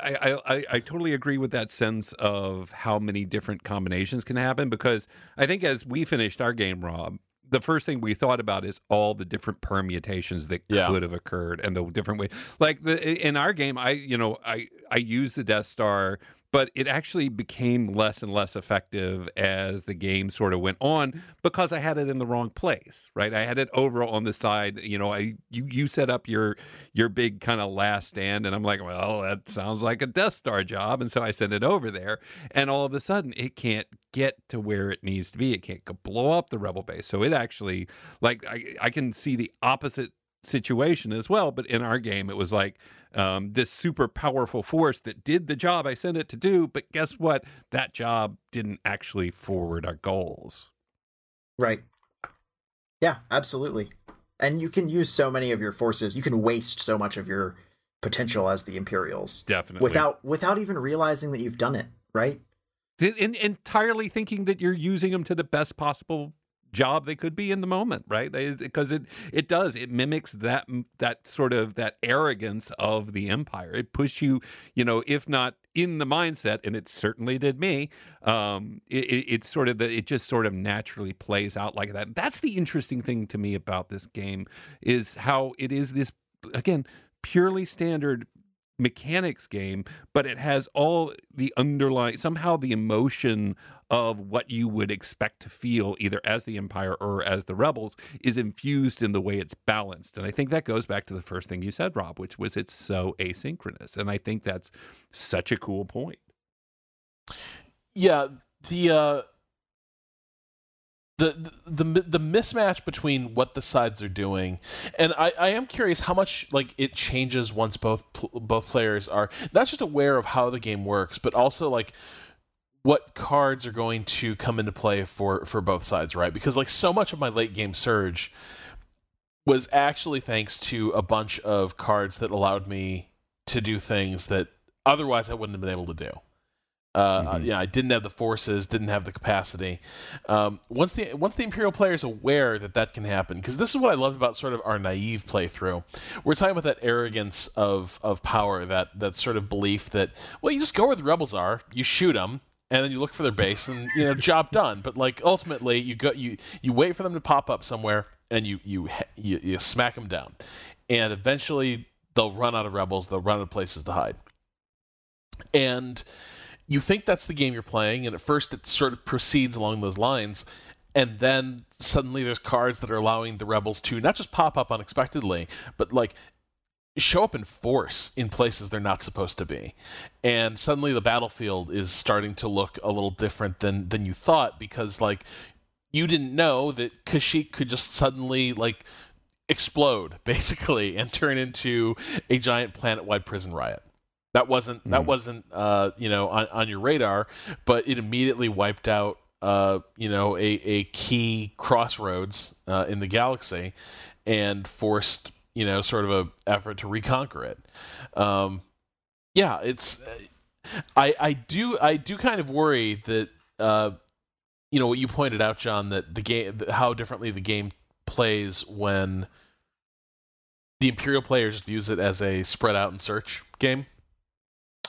I, I, I totally agree with that sense of how many different combinations can happen. Because I think as we finished our game, Rob, the first thing we thought about is all the different permutations that yeah. could have occurred and the different way. Like the in our game, I, you know, I I use the Death Star but it actually became less and less effective as the game sort of went on because I had it in the wrong place, right? I had it over on the side. You know, I you you set up your your big kind of last stand, and I'm like, well, that sounds like a Death Star job, and so I sent it over there, and all of a sudden, it can't get to where it needs to be. It can't blow up the rebel base. So it actually, like, I I can see the opposite situation as well. But in our game, it was like um, this super powerful force that did the job I sent it to do. But guess what? That job didn't actually forward our goals. Right. Yeah, absolutely. And you can use so many of your forces. You can waste so much of your potential as the Imperials. Definitely. Without without even realizing that you've done it, right? In, entirely thinking that you're using them to the best possible job they could be in the moment right? Because it it does it mimics that that sort of that arrogance of the empire. It pushes you you know if not in the mindset and it certainly did me um it, it's sort of the it just sort of naturally plays out like that. That's the interesting thing to me about this game is how it is this again purely standard mechanics game, but it has all the underlying somehow the emotion of what you would expect to feel either as the Empire or as the Rebels is infused in the way it's balanced. And I think that goes back to the first thing you said, Rob, which was it's so asynchronous. And I think that's such a cool point. Yeah, the uh the, the the mismatch between what the sides are doing, and I, I am curious how much like it changes once both both players are not just aware of how the game works, but also like what cards are going to come into play for for both sides, right? Because like so much of my late game surge was actually thanks to a bunch of cards that allowed me to do things that otherwise I wouldn't have been able to do. Uh, mm-hmm. Yeah, I didn't have the forces, didn't have the capacity. Um, once the once the Imperial player is aware that that can happen, because this is what I loved about sort of our naive playthrough. We're talking about that arrogance of of power, that that sort of belief that well, you just go where the rebels are, you shoot them, and then you look for their base, and you know, job done. But like ultimately, you go you you wait for them to pop up somewhere, and you you you, you smack them down, and eventually they'll run out of rebels, they'll run out of places to hide, and you think that's the game you're playing, and at first it sort of proceeds along those lines, and then suddenly there's cards that are allowing the rebels to not just pop up unexpectedly, but like show up in force in places they're not supposed to be. And suddenly the battlefield is starting to look a little different than than you thought because like you didn't know that Kashyyyk could just suddenly like explode basically and turn into a giant planet-wide prison riot. That wasn't mm. that wasn't uh, you know on, on your radar, but it immediately wiped out uh, you know a, a key crossroads uh, in the galaxy and forced you know sort of a effort to reconquer it. Um, yeah, it's I I do I do kind of worry that uh, you know what you pointed out, Jon, that the game how differently the game plays when the Imperial players views it as a spread out and search game.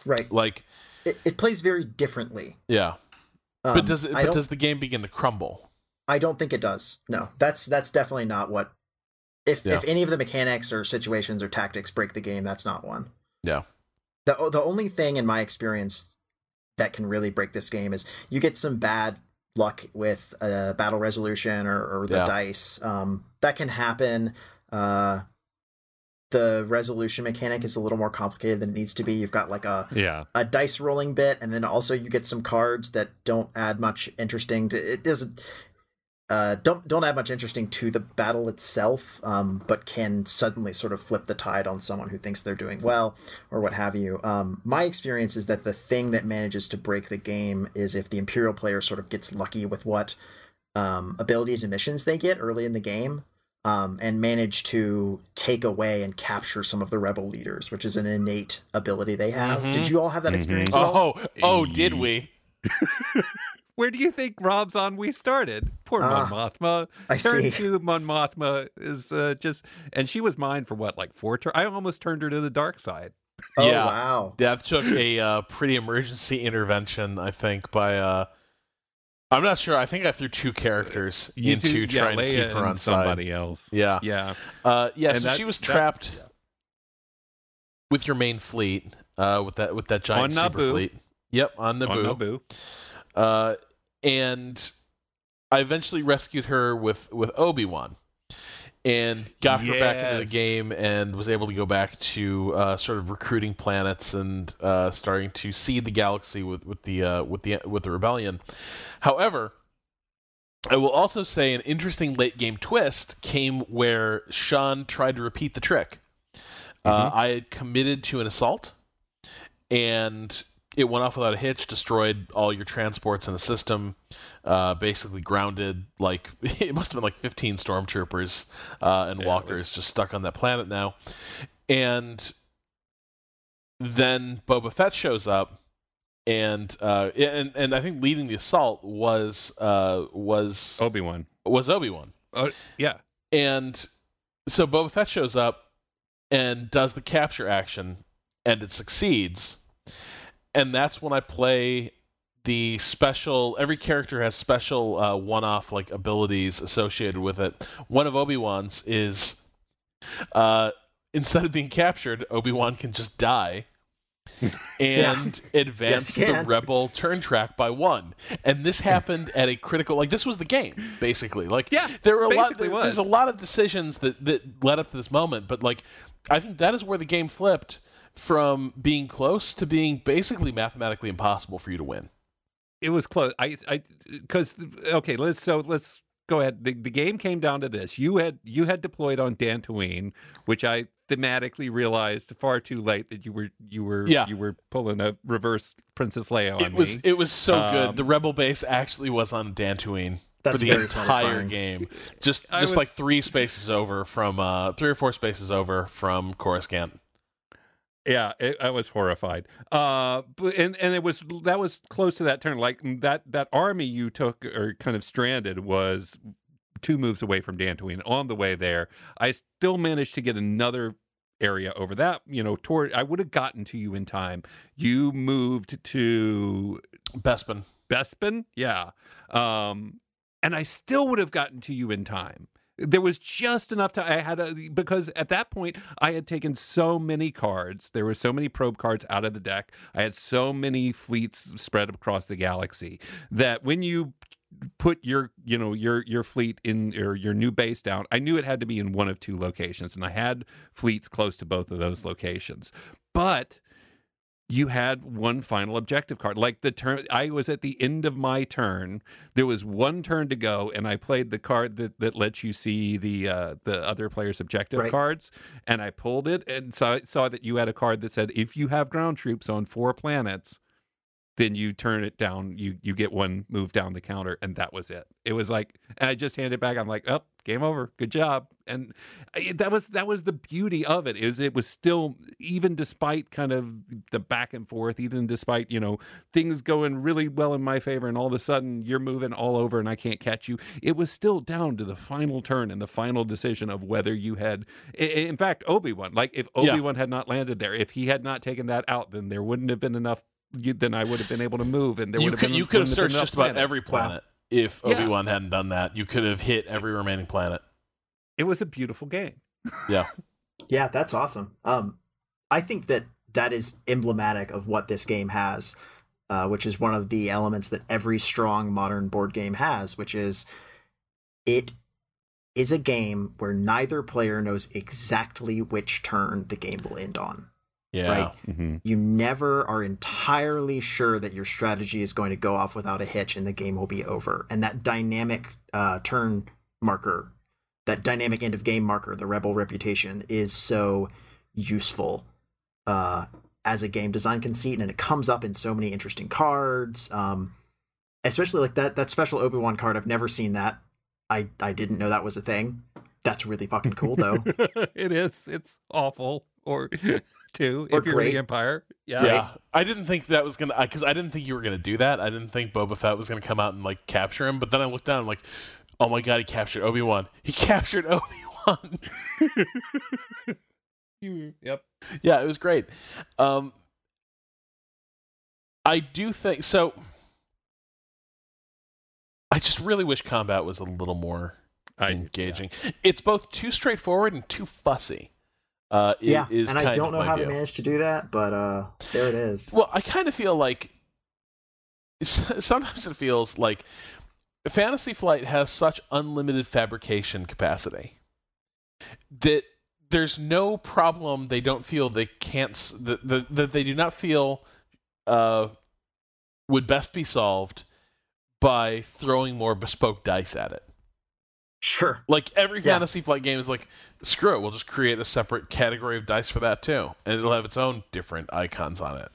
Right. Like it, it plays very differently. Yeah. Um, but does it, but does the game begin to crumble? I don't think it does. No. That's that's definitely not what if yeah. if any of the mechanics or situations or tactics break the game, that's not one. Yeah. The the only thing in my experience that can really break this game is you get some bad luck with a battle resolution or, or the yeah. dice. Um, that can happen. Uh, the resolution mechanic is a little more complicated than it needs to be. You've got like a yeah a dice rolling bit, and then also you get some cards that don't add much interesting to it. Doesn't uh, don't don't add much interesting to the battle itself, um, but can suddenly sort of flip the tide on someone who thinks they're doing well or what have you. Um, my experience is that the thing that manages to break the game is if the Imperial player sort of gets lucky with what um, abilities and missions they get early in the game um, and manage to take away and capture some of the rebel leaders, which is an innate ability they have. Mm-hmm. Did you all have that mm-hmm. experience? Mm-hmm. Oh, oh, did we? Where do you think Rob's on? We started? Poor uh, Mon Mothma. I Turn see. to Mon Mothma is uh, just, and she was mine for what, like four turns? I almost turned her to the dark side. Oh yeah. wow! That took a uh, pretty emergency intervention, I think, by uh, I'm not sure. I think I threw two characters you into do, trying yeah, to keep her on somebody side. else. Yeah, yeah, uh, yeah. And so that, she was trapped that, yeah. with your main fleet, uh, with that with that giant on super fleet. Yep, on Naboo. On Naboo. Uh, and I eventually rescued her with with Obi Wan, and got yes. her back into the game, and was able to go back to uh, sort of recruiting planets and uh, starting to seed the galaxy with with the uh, with the with the rebellion. However, I will also say an interesting late game twist came where Sean tried to repeat the trick. Uh, mm-hmm. Uh, I had committed to an assault, and it went off without a hitch, destroyed all your transports in the system, uh, basically grounded like it must have been like 15 stormtroopers uh, and yeah, walkers was... just stuck on that planet now. And then Boba Fett shows up and uh, and and I think leading the assault was uh, was Obi Wan was Obi Wan. Uh, yeah, and so Boba Fett shows up and does the capture action, and it succeeds, and that's when I play the special. Every character has special uh, one-off like abilities associated with it. One of Obi Wan's is uh, instead of being captured, Obi Wan can just die and advance Yes, the rebel turn track by one. And this happened at a critical like this was the game basically. Like Yeah, there were a lot there- there's a lot of decisions that that led up to this moment, but like I think that is where the game flipped from being close to being basically mathematically impossible for you to win. It was close. I, I, because okay, let's so let's go ahead. The, the game came down to this. You had you had deployed on Dantooine, which I thematically realized far too late that you were you were Yeah. you were pulling a reverse Princess Leia on It was me. it was so Um, good. The rebel base actually was on Dantooine for the entire satisfying. game. Just I just like three spaces over from uh three or four spaces over from Coruscant. Yeah, it, I was horrified. Uh, but and and it was that was close to that turn. Like that that army you took or kind of stranded was two moves away from Dantooine. On the way there, I still managed to get another area over that. You know, toward I would have gotten to you in time. You moved to Bespin. Bespin, yeah, um, and I still would have gotten to you in time. There was just enough time. I had a, because at that point I had taken so many cards. There were so many probe cards out of the deck. I had so many fleets spread across the galaxy that when you put your you know your your fleet in or your new base down i knew it had to be in one of two locations and i had fleets close to both of those locations but you had one final objective card. Like the turn, I was at the end of my turn. There was one turn to go, and I played the card that, that lets you see the uh, the other player's objective Right. cards. And I pulled it and so I saw that you had a card that said, if you have ground troops on four planets, then you turn it down. You you get one move down the counter, and that was it. It was like, and I just handed it back. I'm like, oh, game over. Good job. And uh, that was that was the beauty of it. Is it was still even despite kind of the back and forth, even despite you know things going really well in my favor, and all of a sudden you're moving all over and I can't catch you. It was still down to the final turn and the final decision of whether you had. In fact, Obi Wan, like if Obi Wan had not landed there, if he had not taken that out, then there wouldn't have been enough. You, then I would have been able to move, and there You would have could been. you could have searched just about planets. every planet if Yeah. Obi Wan hadn't done that. You could have hit every remaining planet. It was a beautiful game. Yeah. Yeah, that's awesome. Um, I think that that is emblematic of what this game has, uh, which is one of the elements that every strong modern board game has, which is it is a game where neither player knows exactly which turn the game will end on. Yeah. Right. Mm-hmm. You never are entirely sure that your strategy is going to go off without a hitch and the game will be over. And that dynamic uh, turn marker, that dynamic end of game marker, the Rebel reputation, is so useful uh, as a game design conceit, and it comes up in so many interesting cards. Um, especially like that that special Obi Wan card. I've never seen that. I I didn't know that was a thing. That's really fucking cool though. it is. It's awful. Or two, Or if you're great. the Empire. Yeah. Yeah, I didn't think that was gonna because I didn't think you were gonna do that. I didn't think Boba Fett was gonna come out and like capture him. But then I looked down, I'm like, oh my god, he captured Obi Wan. He captured Obi Wan. Yep. yeah, it was great. Um, I do think so. I just really wish combat was a little more I, engaging. It's both too straightforward and too fussy. Uh, it yeah, is and I don't know how they managed to do that, but uh, there it is. Well, I kind of feel like sometimes it feels like Fantasy Flight has such unlimited fabrication capacity that there's no problem they don't feel they can't that, that, that they do not feel uh, would best be solved by throwing more bespoke dice at it. Sure. Like every Yeah. fantasy flight game is like, screw it, we'll just create a separate category of dice for that too, and it'll have its own different icons on it.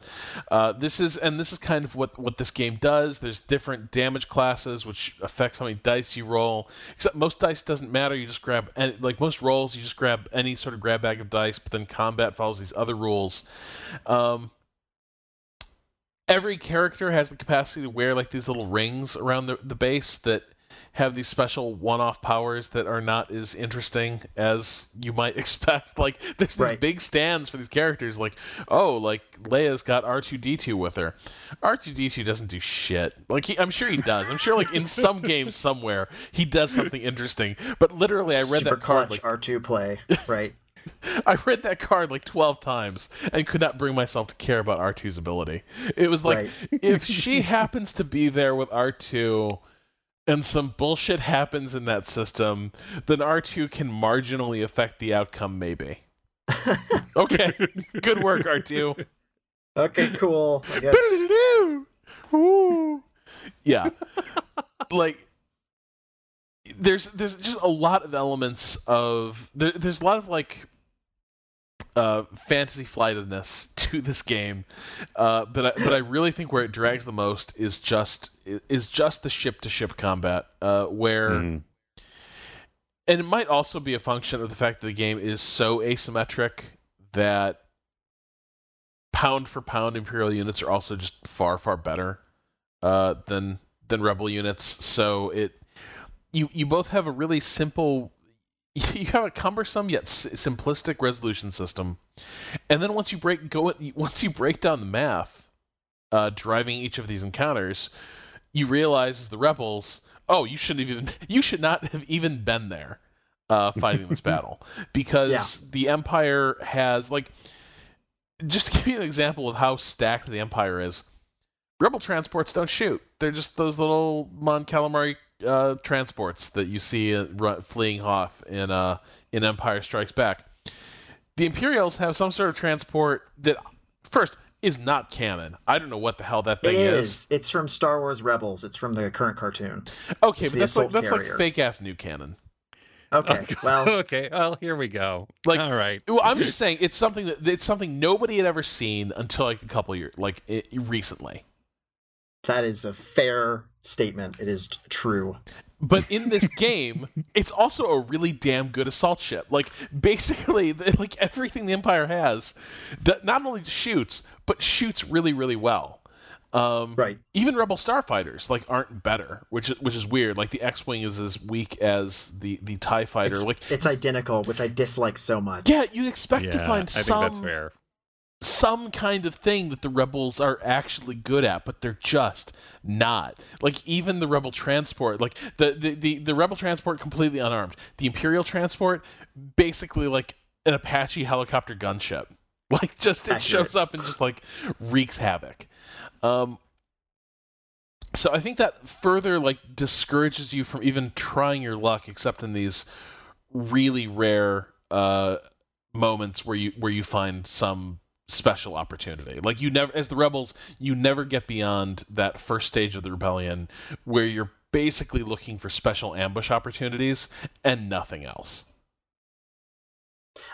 Uh, this is and this is kind of what what this game does. There's different damage classes which affects how many dice you roll. Except most dice doesn't matter. You just grab any, like most rolls, you just grab any sort of grab bag of dice. But then combat follows these other rules. Um, every character has the capacity to wear like these little rings around the, the base that have these special one-off powers that are not as interesting as you might expect. Like there's these Right. big stands for these characters. Like oh, like Leia's got R2D2 with her. R2D2 doesn't do shit. Like he, I'm sure he does. I'm sure like in some games somewhere he does something interesting. But literally, I read Super that card like R2 play, right? I read that card like 12 times and could not bring myself to care about R2's ability. It was like Right. if she happens to be there with R2 and some bullshit happens in that system, then R2 can marginally affect the outcome maybe. okay. Good work R2. Okay, cool. I guess. Ooh. Yeah. like there's there's just a lot of elements of there, there's a lot of like uh, fantasy flightedness to this game, uh, but I, but I really think where it drags the most is just is just the ship to ship combat, uh, where Mhm. and it might also be a function of the fact that the game is so asymmetric that pound for pound imperial units are also just far far better uh, than than rebel units so it you you both have a really simple you have a cumbersome yet simplistic resolution system. And then once you break go once you break down the math uh, driving each of these encounters you realize as the rebels oh you shouldn't have even you should not have even been there uh, fighting this battle. Because Yeah. the empire has like just to give you an example of how stacked the empire is rebel transports don't shoot. They're just those little mon calamari uh, transports that you see uh, fleeing Hoth in uh, in Empire Strikes Back. The Imperials have some sort of transport that first is not canon. I don't know what the hell that It thing is. It's from Star Wars Rebels. It's from the current cartoon. Okay, It's but the that's like assault that's like carrier. fake ass new canon. Okay. Well, okay. Well, here we go. Like- all right. Well, I'm just saying it's something that it's something nobody had ever seen until like a couple years, like i recently. That is a fair statement. It is true. But in this game, it's also a really damn good assault ship. Like basically, the- like everything the Empire has, that not only shoots but shoots really, really well. Um, Right. Even Rebel starfighters like aren't better, which is, which is weird. Like the X-wing is as weak as the the Tie fighter. It's, like it's identical, which I dislike so much. yeah, you'd expect to Yeah, find I think some that's fair. Some kind of thing that the rebels are actually good at, but they're just not. Like even the rebel transport, like the the, the, the rebel transport completely unarmed. The imperial transport, basically like an Apache helicopter gunship. Like just it shows up and just like wreaks havoc. Um so I think that further like discourages you from even trying your luck except in these really rare uh moments where you where you find some special opportunity. Like you never as the rebels, you never get beyond that first stage of the rebellion where you're basically looking for special ambush opportunities and nothing else.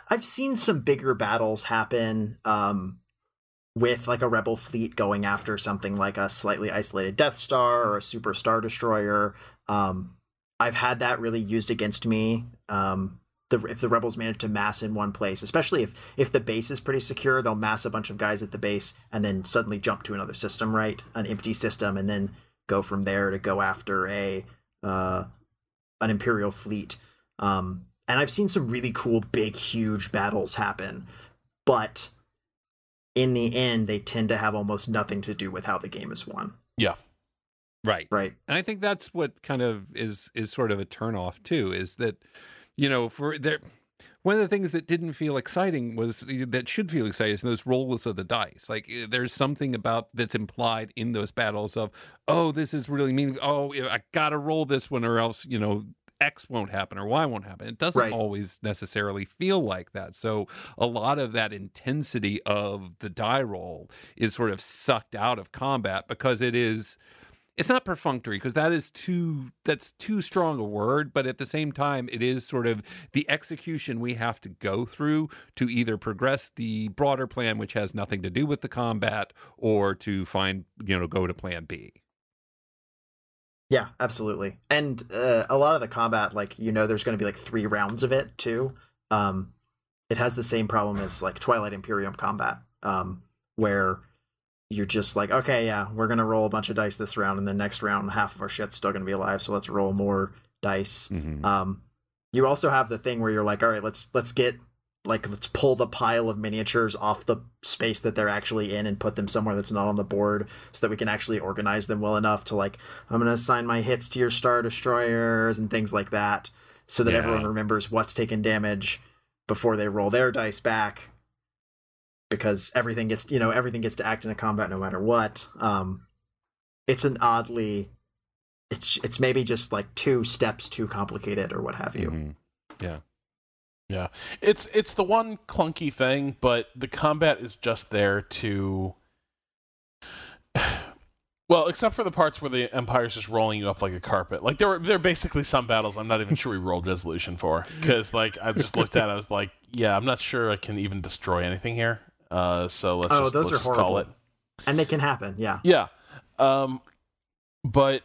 I've seen some bigger battles happen um, with like a rebel fleet going after something like a slightly isolated Death Star or a Super Star Destroyer. Um, I've had that really used against me. Um, the, if the rebels manage to mass in one place, especially if if the base is pretty secure, they'll mass a bunch of guys at the base and then suddenly jump to another system, right? An empty system, and then go from there to go after a uh, an imperial fleet. Um, and I've seen some really cool, big, huge battles happen, but in the end, they tend to have almost nothing to do with how the game is won. Yeah. Right. Right? And I think that's what kind of is is sort of a turnoff too. Is that you know for there. One of the things that didn't feel exciting was that should feel exciting is those rolls of the dice. Like eh, there's something about that's implied in those battles of, oh, this is really mean. Oh, I gotta roll this one, or else you know X won't happen or Y won't happen. It doesn't Right. always necessarily feel like that. So a lot of that intensity of the die roll is sort of sucked out of combat because it is it's not perfunctory because that is too that's too strong a word but at the same time it is sort of the execution we have to go through to either progress the broader plan which has nothing to do with the combat or to find you know go to plan b Yeah, absolutely. And uh, a lot of the combat, like you know, there's going to be like three rounds of it too. Um, it has the same problem as like Twilight Imperium combat, um, where you're just like, okay, yeah, we're gonna roll a bunch of dice this round, and the next round, half of our shit's still gonna be alive, so let's roll more dice. Mhm. Um, you also have the thing where you're like, all right, let's let's get like let's pull the pile of miniatures off the space that they're actually in and put them somewhere that's not on the board so that we can actually organize them well enough to like I'm gonna assign my hits to your star destroyers and things like that so that Yeah. everyone remembers what's taken damage before they roll their dice back because everything gets you know everything gets to act in a combat no matter what um it's an oddly it's it's maybe just like two steps too complicated or what have you Mhm. Yeah. Yeah, it's it's the one clunky thing, but the combat is just there to. Well, except for the parts where the Empire's just rolling you up like a carpet. Like there were there are basically some battles I'm not even sure we rolled resolution for because like I just looked at it, I was like, yeah, I'm not sure I can even destroy anything here. Uh, so let's Oh, just, those let's are just call horrible. it. and they can happen yeah Yeah. Um, but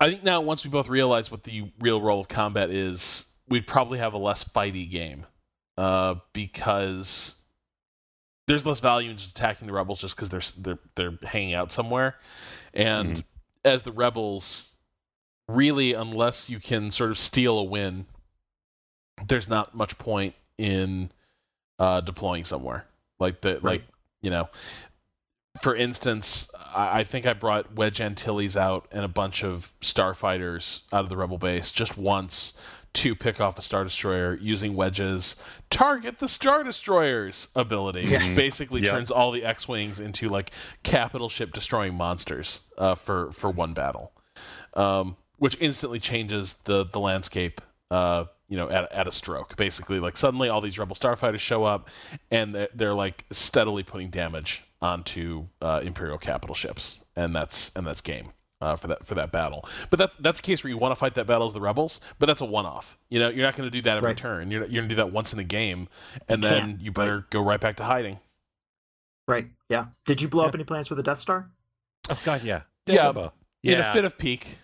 I think now once we both realize what the real role of combat is, we'd probably have a less fighty game. Uh, because there's less value in just attacking the rebels just because they're they're they're hanging out somewhere, and Mhm. as the rebels, really, unless you can sort of steal a win, there's not much point in uh, deploying somewhere like the Right. like you know for instance, I, I think I brought Wedge Antilles out and a bunch of starfighters out of the rebel base just once to pick off a star destroyer using Wedge's target the star destroyers ability, Yes. which basically Yeah. turns all the X-wings into like capital ship destroying monsters uh, for for one battle, um, which instantly changes the the landscape. Uh, you know, at, at a stroke, basically, like suddenly all these rebel starfighters show up, and they're, they're like steadily putting damage onto uh, imperial capital ships, and that's and that's game uh, for that for that battle. But that's that's the case where you want to fight that battle as the rebels, but that's a one off. You know, you're not going to do that every Right. turn. You're you're going to do that once in a game, and You then you better go right back to hiding. right yeah did you blow up any plans for the death star Oh God, yeah. Yeah, Dagobah. In a fit of pique.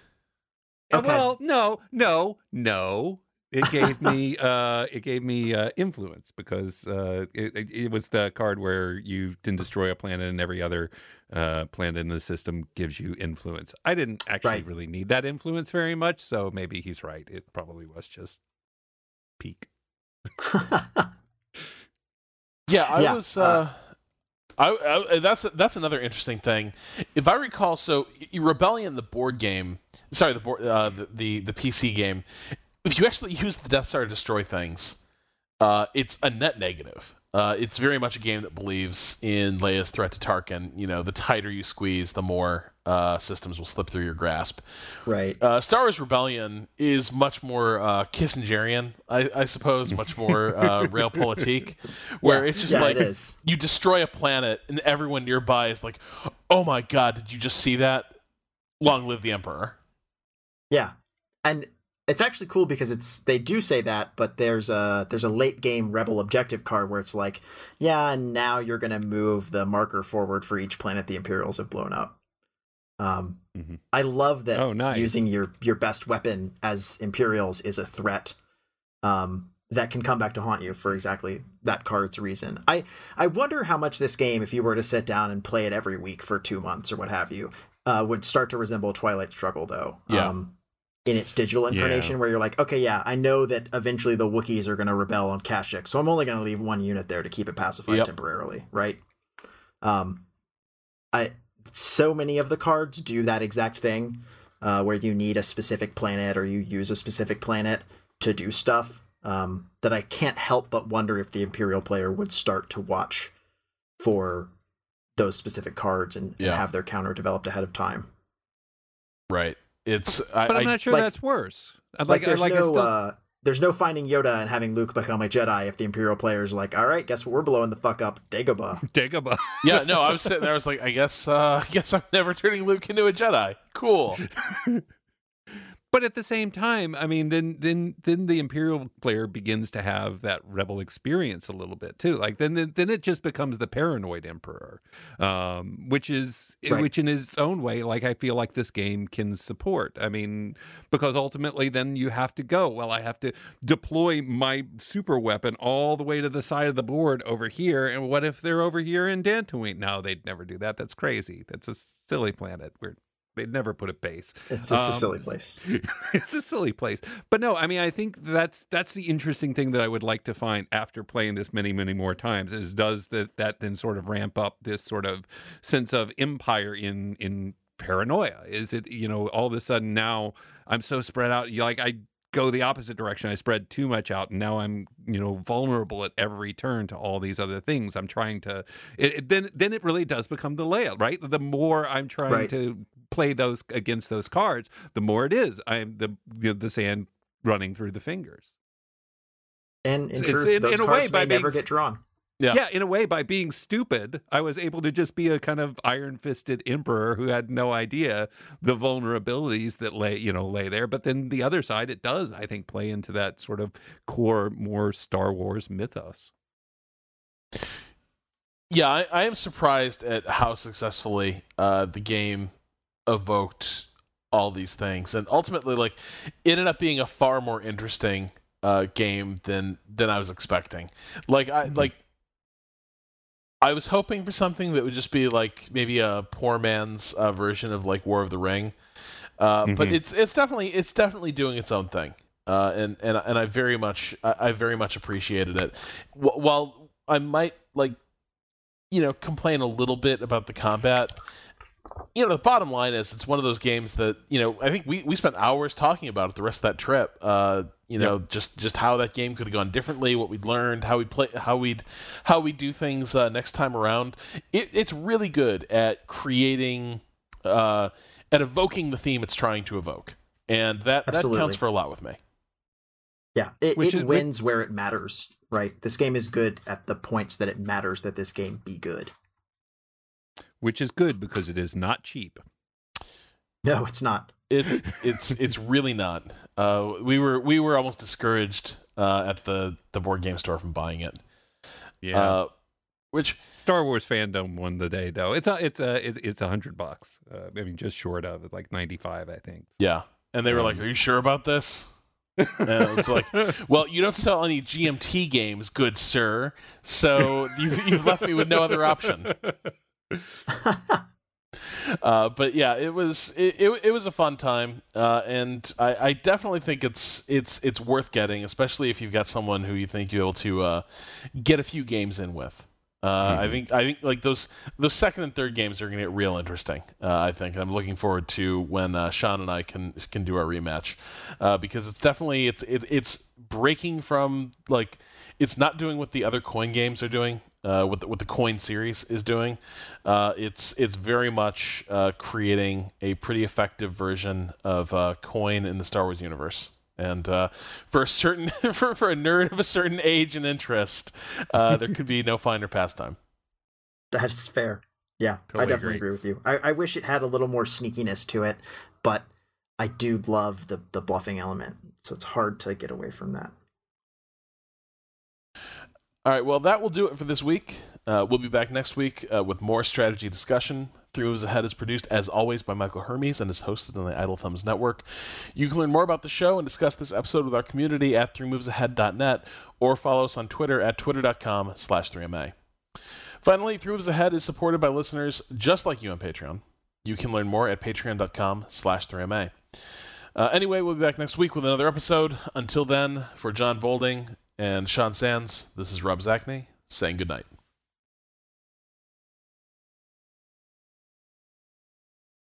Uh, Okay. Well, no, no, no. It gave me uh it gave me uh influence because uh it, it, it was the card where you can destroy a planet and every other uh planet in the system gives you influence. I didn't actually Right. really need that influence very much, so maybe he's right. It probably was just pique. Yeah, I Yeah, was. uh, Uh, I, I that's that's another interesting thing. If I recall, so Rebellion, the board game, sorry, the board, uh, the, the the PC game. If you actually use the Death Star to destroy things, uh, it's a net negative. Uh, it's very much a game that believes in Leia's threat to Tarkin. You know, the tighter you squeeze, the more uh, systems will slip through your grasp. right Uh, Star Wars Rebellion is much more uh, Kissingerian, I, I suppose, much more uh, realpolitik, where Yeah, it's just yeah, like it you destroy a planet and everyone nearby is like, "Oh my god, did you just see that? Long live the Emperor!" Yeah, and it's actually cool because it's they do say that, but there's a there's a late game rebel objective card where it's like, yeah, now you're gonna move the marker forward for each planet the Imperials have blown up. Um, Mhm. I love that Oh, nice. using your your best weapon as Imperials is a threat. Um, that can come back to haunt you for exactly that card's reason. I I wonder how much this game, if you were to sit down and play it every week for two months or what have you, uh, would start to resemble Twilight Struggle, though. Yeah. Um, in its digital Yeah. incarnation, where you're like, okay, yeah, I know that eventually the Wookiees are going to rebel on Kashyyyk, so I'm only going to leave one unit there to keep it pacified Yep. temporarily, right? Um, I so many of the cards do that exact thing, uh, where you need a specific planet or you use a specific planet to do stuff. Um, that I can't help but wonder if the Imperial player would start to watch for those specific cards and, and have their counter developed ahead of time. Right? It's I, But I'm not sure like- that's worse. I Like, like, I there's like no still uh, there's no finding Yoda and having Luke become a Jedi if the Imperial players like, all right, guess what we're blowing the fuck up, Dagobah. Dagobah. yeah, no, I was sitting there. I was like, I guess, uh, I guess I'm never turning Luke into a Jedi. Cool. But at the same time, I mean, then then then the Imperial player begins to have that rebel experience a little bit too. Like then then, then it just becomes the paranoid emperor, um, which is Right. which in its own way, like I feel like this game can support. I mean, because ultimately, then you have to go. Well, I have to deploy my super weapon all the way to the side of the board over here. And what if they're over here in Dantooine? No, they'd never do that. That's crazy. That's a silly planet where they'd never put a base It's just a Um, silly place. it's a silly place. But no, I mean, I think that's that's the interesting thing that I would like to find after playing this many, many more times is does that that then sort of ramp up this sort of sense of empire in in paranoia? Is it you know all of a sudden now I'm so spread out? you Like I go the opposite direction. I spread too much out, and now I'm you know vulnerable at every turn to all these other things. I'm trying to. It, it, then then it really does become the layout, right? The more I'm trying Right. to play those against those cards, the more it is. I'm the you know, the sand running through the fingers. And in It's- truth, in- in a way, by may never being get drawn. Yeah. yeah, in a way, by being stupid, I was able to just be a kind of iron-fisted emperor who had no idea the vulnerabilities that lay, you know, lay there. But then the other side, it does, I think, play into that sort of core, more Star Wars mythos. Yeah, I, I am surprised at how successfully uh, the game evoked all these things, and ultimately, like, it ended up being a far more interesting uh, game than than I was expecting. Like, I Mhm. like. I was hoping for something that would just be like maybe a poor man's uh, version of like War of the Ring, uh, but Mhm. it's it's definitely it's definitely doing its own thing, uh, and and and I very much I, I very much appreciated it. Wh- While I might like you know, complain a little bit about the combat. You know, the bottom line is it's one of those games that, you know, I think we, we spent hours talking about it the rest of that trip. You know, just just how that game could have gone differently, what we'd learned, how we play how we'd how we do things uh, next time around. It, it's really good at creating uh, at evoking the theme it's trying to evoke. And that, that counts for a lot with me. Yeah, it, Which it is- wins where it matters, right? This game is good at the points that it matters that this game be good. Which is good because it is not cheap. No, it's not. It's it's it's really not. Uh, we were we were almost discouraged uh, at the the board game store from buying it. Yeah, Uh, which Star Wars fandom won the day, though. It's a it's a it's, it's a hundred bucks. Uh, I mean, just short of it, like ninety five, I think. yeah, and they were like, Um, "Are you sure about this?" And it's like, "Well, you don't sell any GMT games, good sir. So you've you've left me with no other option." Uh, but yeah, it was it, it, it was a fun time, uh, and I, I definitely think it's it's it's worth getting, especially if you've got someone who you think you're able to uh, get a few games in with. Uh, I Mhm. think I think like those those second and third games are going to get real interesting. Uh, I think I'm looking forward to when uh, Sean and I can can do our rematch uh, because it's definitely it's it, it's breaking from like it's not doing what the other COIN games are doing. Uh, what the, what the COIN series is doing, uh, it's it's very much uh, creating a pretty effective version of uh, COIN in the Star Wars universe. And uh, for a certain for, for a nerd of a certain age and interest, uh, there could be no finer pastime. That's fair. Yeah, I definitely agree. agree with you. I, I wish it had a little more sneakiness to it, but I do love the the bluffing element, so it's hard to get away from that. All right, well, that will do it for this week. Uh, we'll be back next week uh, with more strategy discussion. Three Moves Ahead is produced, as always, by Michael Hermes and is hosted on the Idle Thumbs Network. You can learn more about the show and discuss this episode with our community at threemovesahead.net or follow us on Twitter at twitter.com slash 3MA. Finally, Three Moves Ahead is supported by listeners just like you on Patreon. You can learn more at patreon.com slash 3MA. Uh, anyway, we'll be back next week with another episode. Until then, for Jon Bolding and Sean Sands, this is Rob Zacny saying goodnight.